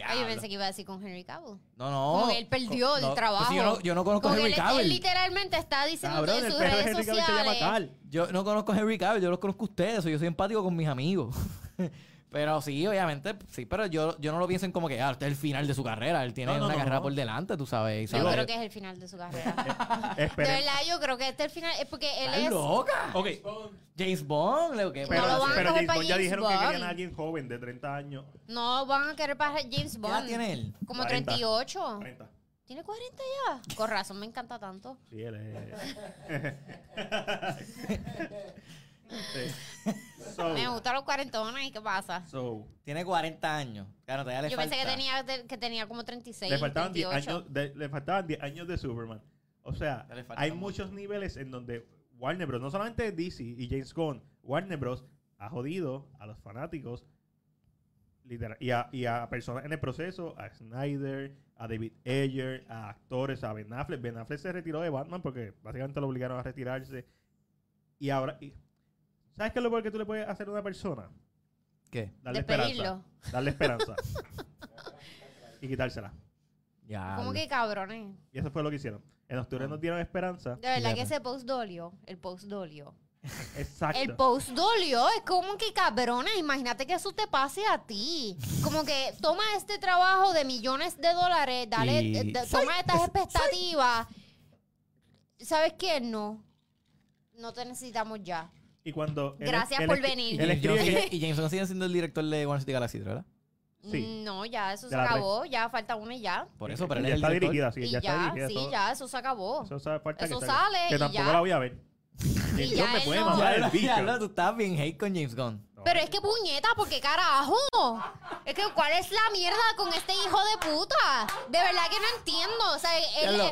Ay, yo pensé que iba a decir con Henry Cavill. No, no. Como que él perdió el no, pues trabajo. si yo, no, yo no conozco a Henry él, él Cavill. literalmente está diciendo Cabrón, en sus redes Henry Cavill se llama sociales. Carl. Yo no conozco a Henry Cavill, yo los conozco a ustedes. Yo soy empático con mis amigos. pero sí, obviamente, sí, pero yo, yo no lo pienso en como que, ah, este es el final de su carrera. Él tiene No, no, una no, carrera no. por delante, tú sabes. Yo sabes- creo que es el final de su carrera. de Esperen. verdad, yo creo que este es el final. Es porque él ¿Estás es. loca? Ok, James Bond, lo que pero, No lo van a pero coger James para Bond ya James dijeron que Bond. querían a alguien joven de 30 años. No van a querer para James ¿Qué edad Bond. tiene él? Como 40. 38. 40. ¿Tiene 40 ya? Con razón me encanta tanto. Sí, él es. sí. So, Me gustan los cuarentones. ¿Y qué pasa? so, Tiene 40 años. Claro, todavía le Yo falta. pensé que tenía, que tenía como 36, le faltaban 10 38. años de, le faltaban 10 años de Superman. O sea, hay mucho. muchos niveles en donde Warner Bros. No solamente DC y James Gunn, Warner Bros. ha jodido a los fanáticos literal, y, a, y a personas en el proceso, a Snyder, a David Ayer, a actores, a Ben Affleck. Ben Affleck se retiró de Batman porque básicamente lo obligaron a retirarse. Y ahora, y- ¿sabes qué es lo peor que tú le puedes hacer a una persona? ¿Qué? Darle Despedirlo. esperanza. Darle esperanza. y quitársela. Ya. ¿Cómo que cabrones? Y eso fue lo que hicieron. En octubre Ah. nos dieron esperanza. De verdad que ese post dolió. El post dolió. Exacto. El post dolió. Es como que cabrones. Imagínate que eso te pase a ti. Como que toma este trabajo de millones de dólares, dale, Y- eh, de- toma estas expectativas. ¿Sabes qué? No. No te necesitamos ya. Y cuando... él- Gracias él por escri- venir. Y Él James, escribe Gunn que... sigue, y James Gunn sigue siendo el director de One City Galaxy, ¿verdad? Sí. Mm, No, ya eso De se la acabó. Ya falta uno y ya. Por eso, pero él ya es el está director. dirigida, sí, y ya, ya, está dirigida. sí, eso- ya, eso se acabó. Eso, sabe falta Eso que salga. sale Que y tampoco ya. la voy a ver. James ya Gunn me él puede no- mamar Ya, el bicho. ya, tú estás bien hate con James Gunn. No. Pero es que puñeta, porque carajo. Es que cuál es la mierda con este hijo de puta. De verdad que no entiendo. O sea, él, no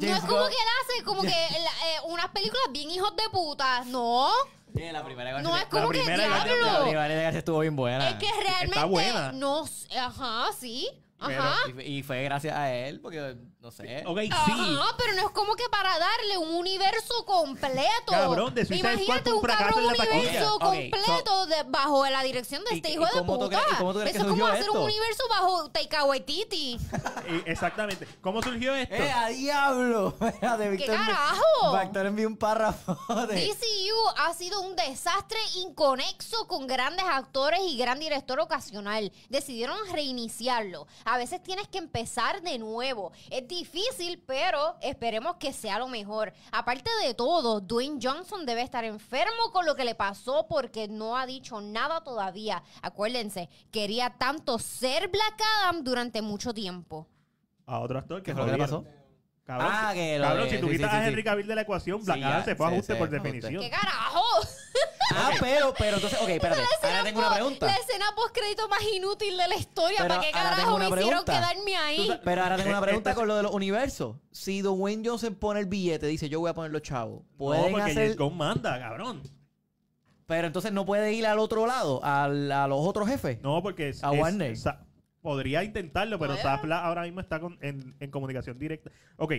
James es como Gunn- que él hace como que la- eh, unas películas bien hijos de puta. No. Sí, la primera No es como que primera y la- La diablo. primera de Galaxy estuvo bien buena. Es que realmente Está buena. no, ajá, sí. Pero- Ajá. Y fue- Y fue gracias a él, porque, no sé. Ok, sí. Ajá, pero no es como que para darle un universo completo. Cabrón, de Suicide Squad Imagínate fue un un fracaso cabrón en la taquilla. universo Ok, completo de- bajo la dirección de ¿Y- este y hijo de cómo tú puta. crees- y cómo tú crees que Eso es como surgió hacer un esto? universo bajo Taika Waititi. Eh, Exactamente. ¿Cómo surgió esto? ¡Eh, a diablo! Espérate, Víctor. carajo? Víctor envió un párrafo de... DCU ha sido un desastre inconexo con grandes actores y gran director ocasional. Decidieron reiniciarlo. A veces tienes que empezar de nuevo. Es difícil, pero esperemos que sea lo mejor. Aparte de todo, Dwayne Johnson debe estar enfermo con lo que le pasó porque no ha dicho nada todavía. Acuérdense, quería tanto ser Black Adam durante mucho tiempo. A otro actor que ¿Qué fue lo que le pasó? Cabrón, Ah, si- que lo cabrón, de- si tú sí, quitas sí, a sí, Henry. Cavill de la ecuación, Black Sí, Adam ya, se fue a sí, ajuste sí, por definición. ¿Qué carajo? Ah, pero, pero entonces, ok, espérate. Ahora tengo una pregunta. La escena post-crédito más inútil de la historia. Pero ¿Para qué ahora tengo carajo una me hicieron pregunta. quedarme ahí? Pero ahora tengo una Eh, pregunta esta- con lo de los universos. Si Dwayne Johnson pone el billete, dice yo voy a poner los chavos, No, pueden porque hacer... James Gunn manda, cabrón. Pero entonces no puede ir al otro lado, al- a los otros jefes. No, porque es, A es- Warner. Sa- podría intentarlo, pero. Zapla ahora mismo está con- en, en comunicación directa. Ok,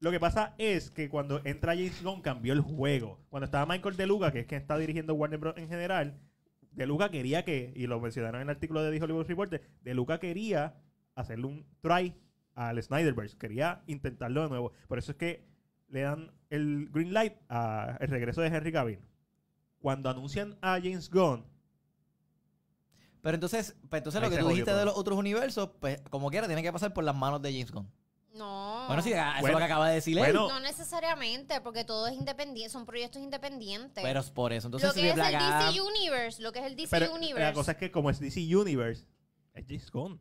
lo que pasa es que cuando entra James Gunn cambió el juego. Cuando estaba Michael De Luca, que es quien está dirigiendo Warner Bros. en general, De Luca quería que, y lo mencionaron en el artículo de The Hollywood Reporter, De Luca quería hacerle un try al Snyderverse. Quería intentarlo de nuevo. Por eso es que le dan el green light al regreso de Henry Cavill. Cuando anuncian a James Gunn, Pero entonces, pues entonces Ahí lo que tú jodió dijiste todo. de los otros universos, pues como quiera, tiene que pasar por las manos de James Gunn. No. Bueno, sí, eso es lo que acaba de decir él. bueno, No necesariamente, porque todo es independiente, son proyectos independientes. Pero es por eso. Entonces, lo que es el Black DC Universe, lo que es el DC Pero Universe. la cosa es que como es DC Universe, es James Gunn.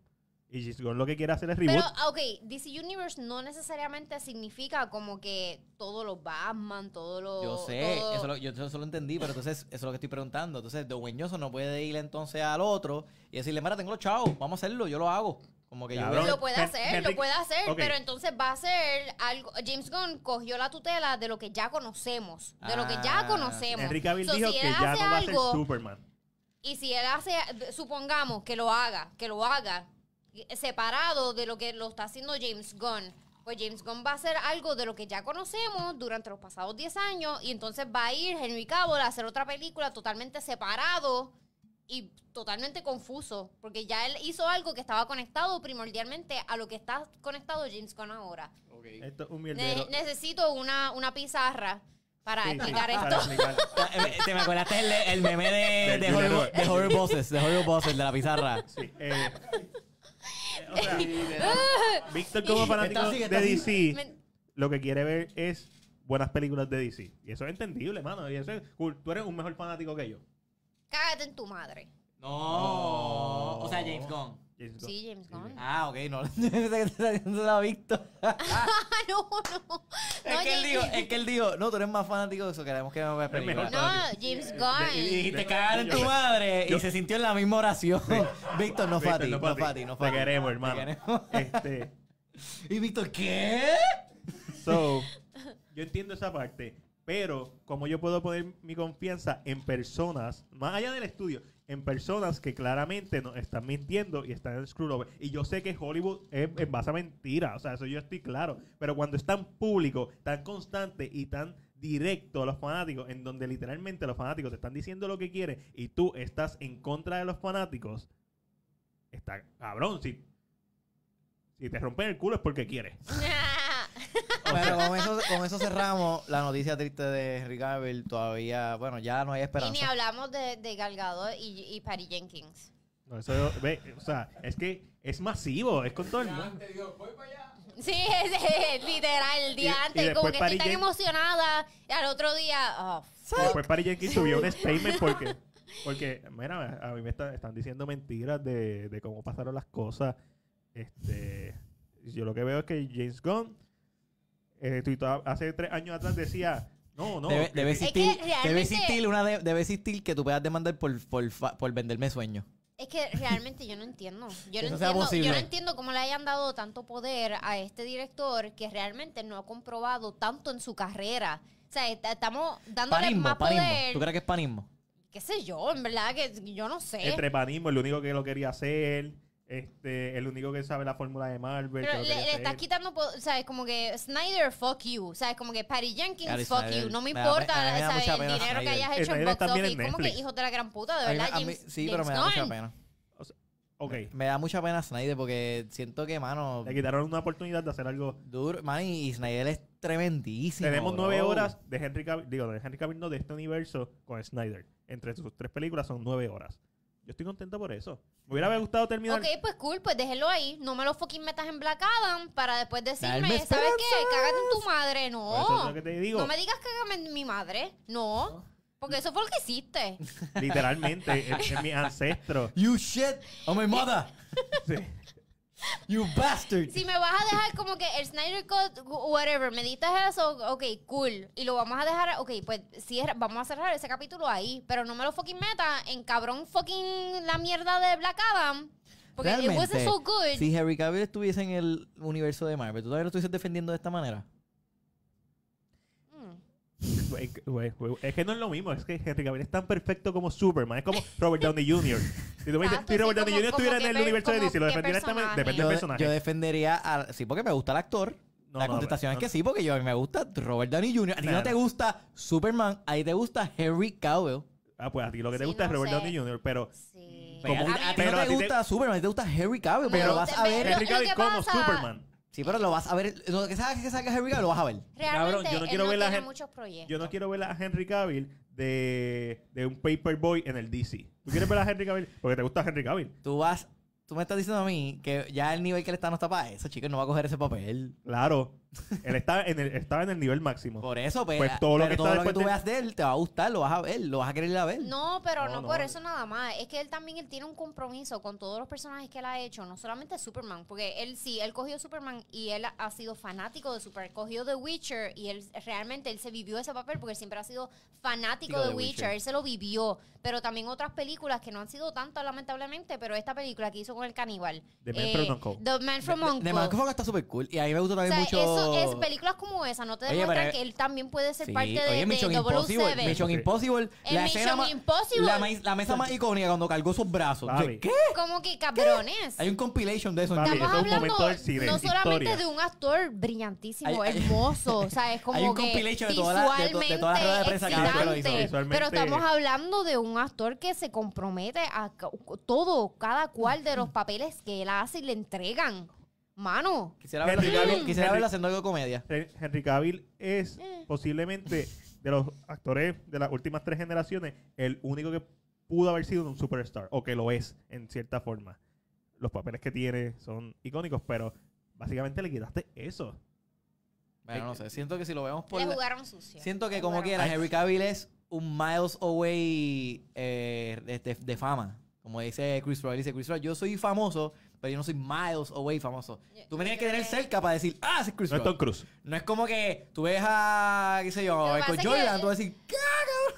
Y James Gunn lo que quiere hacer es Pero, reboot. ah, ok, DC Universe no necesariamente significa como que todos los Batman, todos los... Yo sé, todo- eso lo, yo eso lo entendí, pero entonces eso es lo que estoy preguntando. Entonces, Johnson no puede ir entonces al otro y decirle, mira, tengo los chavos, vamos a hacerlo, yo lo hago. Como que yo voy a- Lo puede hacer, Henry- lo puede hacer, pero entonces va a ser algo. James Gunn cogió la tutela de lo que ya conocemos, de lo que ya Ah, conocemos. Henry Cavill So, dijo si que él ya hace no va a ser algo, Superman. Y si él hace, supongamos que lo haga, que lo haga separado de lo que lo está haciendo James Gunn, pues James Gunn va a hacer algo de lo que ya conocemos durante los pasados 10 años y entonces va a ir Henry Cavill a hacer otra película totalmente separado y totalmente confuso, porque ya él hizo algo que estaba conectado primordialmente a lo que está conectado James Gunn ahora. Esto es un Ne- necesito una, una pizarra para Sí, sí, explicar para esto. explicar. Eh, ¿Te me acordaste el, el meme de, de, Roberts. de Horror Bosses, de Horror Bosses, de la pizarra? Sí, eh, o sea, Víctor como fanático Está así, está de así. DC, Me- lo que quiere ver es buenas películas de DC. Y eso es entendible, mano. Y eso es cool. Tú eres un mejor fanático que yo. Cágate en tu madre. No. O sea, James Gunn. James Gunn. Sí, James Gunn. Ah, ok, no. Pensé que te está diciendo la Víctor. Ah, no, no. Es No, que él James- digo, es que él dijo, no, tú eres más fanático de eso, queremos que me veas mejor. No, James Y Gunn. dijiste cagar en tu madre y se sintió en la misma oración. Víctor, no fue a Víctor, ti, no fue a fue a ti, no Te fue a ti. queremos, Te hermano. queremos. Este, Y Víctor, ¿qué? so, yo entiendo esa parte, pero como yo puedo poner mi confianza en personas, más allá del estudio, en personas que claramente nos están mintiendo y están en screwlover. Y yo sé que Hollywood es en base a mentira, o sea, eso yo estoy claro. Pero cuando es tan público, tan constante y tan directo a los fanáticos, en donde literalmente los fanáticos te están diciendo lo que quieren y tú estás en contra de los fanáticos, está cabrón. Si, si te rompen el culo es porque quieres. Pero con eso, con eso cerramos la noticia triste de Henry Cavill. Todavía, bueno, ya no hay y ni esperanza. hablamos de, de Gal Gadot y, y Patty Jenkins. No, eso, ve, o sea, es que es masivo, es con todo el mundo. Sí, es, literal, el día Y- y antes, después como que estoy tan Jen- emocionada. Y al otro día, oh, fuck. Después Patty Jenkins subió un statement porque, porque mira, a mí me está- están diciendo mentiras de, de cómo pasaron las cosas. Este, yo lo que veo es que James Gunn eh, tuitó hace tres años atrás decía, no, no. debe, que- debe que- existir, realmente- debe existir una de- debe existir que tú puedas demandar por, por, por venderme sueños. Es que realmente yo no entiendo. Yo no entiendo, posible. yo no entiendo cómo le hayan dado tanto poder a este director que realmente no ha comprobado tanto en su carrera. O sea, est- estamos dándole Panismo, más panismo. poder. ¿Tú crees que es panismo? ¿Qué sé yo? En verdad que yo no sé. entre panismo, el único que lo quería hacer, este, el único que sabe la fórmula de Marvel. Pero le, le estás quitando, ¿sabes? Como que Snyder, fuck you. ¿Sabes? Como que Patty Jenkins, Gary fuck Snyder, you. No me me da importa, me da ¿sabes? mucha El dinero que hayas hecho en Snyder box también office. en Como que hijos de la gran puta, de A mí me- verdad, a mí- James, sí, pero James me da mucha Gunn. pena. Ok, Me da mucha pena Snyder porque siento que, mano, le quitaron una oportunidad de hacer algo. duro, man, y Snyder es tremendísimo. Tenemos bro. nueve horas de Henry Cavill, digo, de Henry Cavill, no, de este universo con Snyder. Entre sus tres películas son nueve horas. Yo estoy contento por eso. Me hubiera gustado terminar. Ok, pues cool, pues déjenlo ahí. No me lo fucking metas en Black Adam para después decirme, Darme ¿sabes qué? Cágate en tu madre. Por eso es No. lo que te digo. No me digas cágame en mi madre. No. Porque eso fue lo que hiciste. Literalmente, es, es mi ancestro. You shit on my mother. Sí. You bastard. Si me vas a dejar como que el Snyder Cut, whatever, me dices eso, ok, cool. Y lo vamos a dejar, ok, pues sí, vamos a cerrar ese capítulo ahí. Pero no me lo fucking meta en cabrón fucking la mierda de Black Adam. Porque it wasn't so good. Si Harry Cavill estuviese en el universo de Marvel, ¿tú todavía lo estuvieses defendiendo de esta manera? Es que no es lo mismo. Es que Henry Cavill es tan perfecto como Superman. Es como Robert Downey Jr. Si tú me dices, Exacto, si Robert sí, Downey como- Jr. estuviera en el universo de DC, lo defendiera depende del personaje. yo defendería a... Sí, porque me gusta el actor. No, la no, contestación no, es que no. sí, porque yo a mí me gusta Robert Downey Jr. A ti no te gusta Superman, ahí te gusta Harry Cavill. Ah, pues a ti lo que te Sí, gusta es Robert sé. Downey Jr., pero Sí. Como- a, a ti no a te ti te- gusta Superman, a ti te gusta Harry Cavill, pero vas a ver... Henry Cavill como pasa- Superman. Sí, pero lo vas a ver... Lo que sabes que salga Harry Cavill lo vas a ver. Realmente, Cabrón, yo no él quiero no ver la tiene gen- muchos proyectos. Yo no quiero ver a Henry Cavill de, de un paperboy en el DC. ¿Tú quieres ver a Henry Cavill? Porque te gusta Henry Cavill. Tú vas... Tú me estás diciendo a mí que ya el nivel que él está no está para eso, chicos, no va a coger ese papel. Claro. Él está en el, estaba en el nivel máximo. Por eso, pues, Pues todo lo pero que todo lo que tú de- veas de él te va a gustar, lo vas a ver, lo vas a querer ir a ver. No, pero no, No, no. por eso nada más. Es que él también él tiene un compromiso con todos los personajes que él ha hecho, no solamente Superman, porque él sí, él cogió Superman y él ha sido fanático de Superman, cogió The Witcher y él realmente él se vivió ese papel porque él siempre ha sido fanático de The Witcher. Witcher. él se lo vivió, pero también otras películas que no han sido tantas lamentablemente, pero esta película que hizo con el caníbal, The Man from Uncle. The Man from Uncle. Marco Fox está súper cool. Y a mí me gusta O también sea, mucho. eso es películas como esa, no te Oye, demuestran pero- que él también puede ser Sí, parte de, oye, de Mission 007. Impossible. Mission. Impossible. En la Mission escena ma- Impossible. La, ma- la mesa más icónica cuando cargó sus brazos. Papi. ¿Qué? Como que cabrones. Hay un compilation de eso. en Papi, YouTube. Estamos eso es un hablando momento del cine, no solamente historia. de un actor brillantísimo, Hay- hay- hermoso, o sea, es como hay un que compilation de toda la- de to- de visualmente todas las ruedas de prensa que Hacho lo hizo. excitante, Visualmente- pero estamos hablando de un actor que se compromete a ca- todo, cada cual de los papeles que él hace y le entregan. Mano, Quisiera verlo, Henry haciendo- Cavill- quisiera Henry- verlo haciendo algo de comedia. Hen- Henry Cavill es Eh. posiblemente de los actores de las últimas tres generaciones el único que pudo haber sido un superstar o que lo es en cierta forma. Los papeles que tiene son icónicos, pero básicamente le quitaste eso. Bueno, no sé. Siento que si lo vemos por. le la- jugaron sucio. Siento que Le como quiera. Henry Cavill es un miles away eh, de, de- de fama. Como dice Chris Rock. Él dice, Chris Rock, yo soy famoso, pero yo no soy miles away famoso. Tú me tienes que tener cerca para decir, ah, ese es Chris No es Rock. Tom Cruise. No es como que tú ves a, qué sé yo, Lo que Michael pasa es Jordan, que- tú vas a decir, ¿qué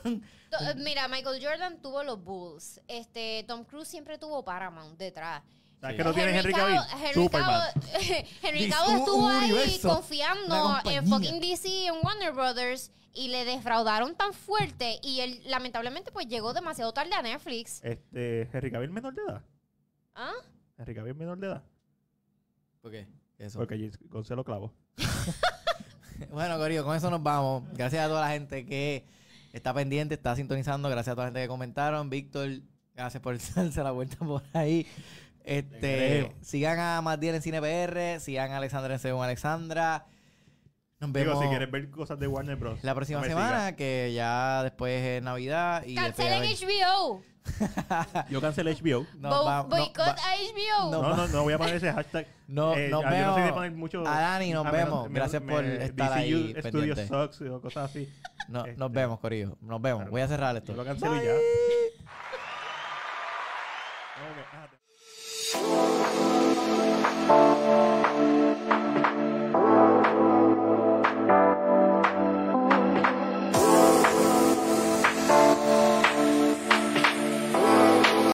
cabrón? To- eh, Mira, Michael Jordan tuvo los Bulls. Este, Tom Cruise siempre tuvo Paramount detrás. ¿Sabes Sí. que no tiene Henry Cavill? Henry Superman. Cavill- Henry Dice, Cavill un- estuvo un ahí universo, confiando en fucking DC y en Warner Brothers y le defraudaron tan fuerte y él lamentablemente pues llegó demasiado tarde a Netflix. Este, Henry Cavill menor de edad. ¿Ah? Henry Cavill menor de edad. ¿Por qué? Eso. Porque James Gunn se lo clavó. Bueno, Corillo, con eso nos vamos. Gracias a toda la gente que está pendiente, está sintonizando. Gracias a toda la gente que comentaron. Víctor, gracias por darse la vuelta por ahí. Este, sigan a Matiel en Cine PR, sigan a Alexandra en Según Alexandra. Nos vemos Digo, si quieres ver cosas de Warner Bros. la próxima no semana, sigas. que ya después es Navidad. y Cancelen HBO. Yo cancelé HBO. No, Bo- va- no, boicot va- a HBO. no. No, no, no voy a poner ese hashtag. No, Eh, nos yo no soy de vemos. poner mucho- A Dani, nos Ah, menos- vemos. Gracias por me- estar DCU ahí Studios pendiente. Sucks o cosas así. No, Este, nos vemos, Corillo. Nos vemos. claro. Voy a cerrar Yo esto. lo cancelo y Bye. ya. Ok, ah, te-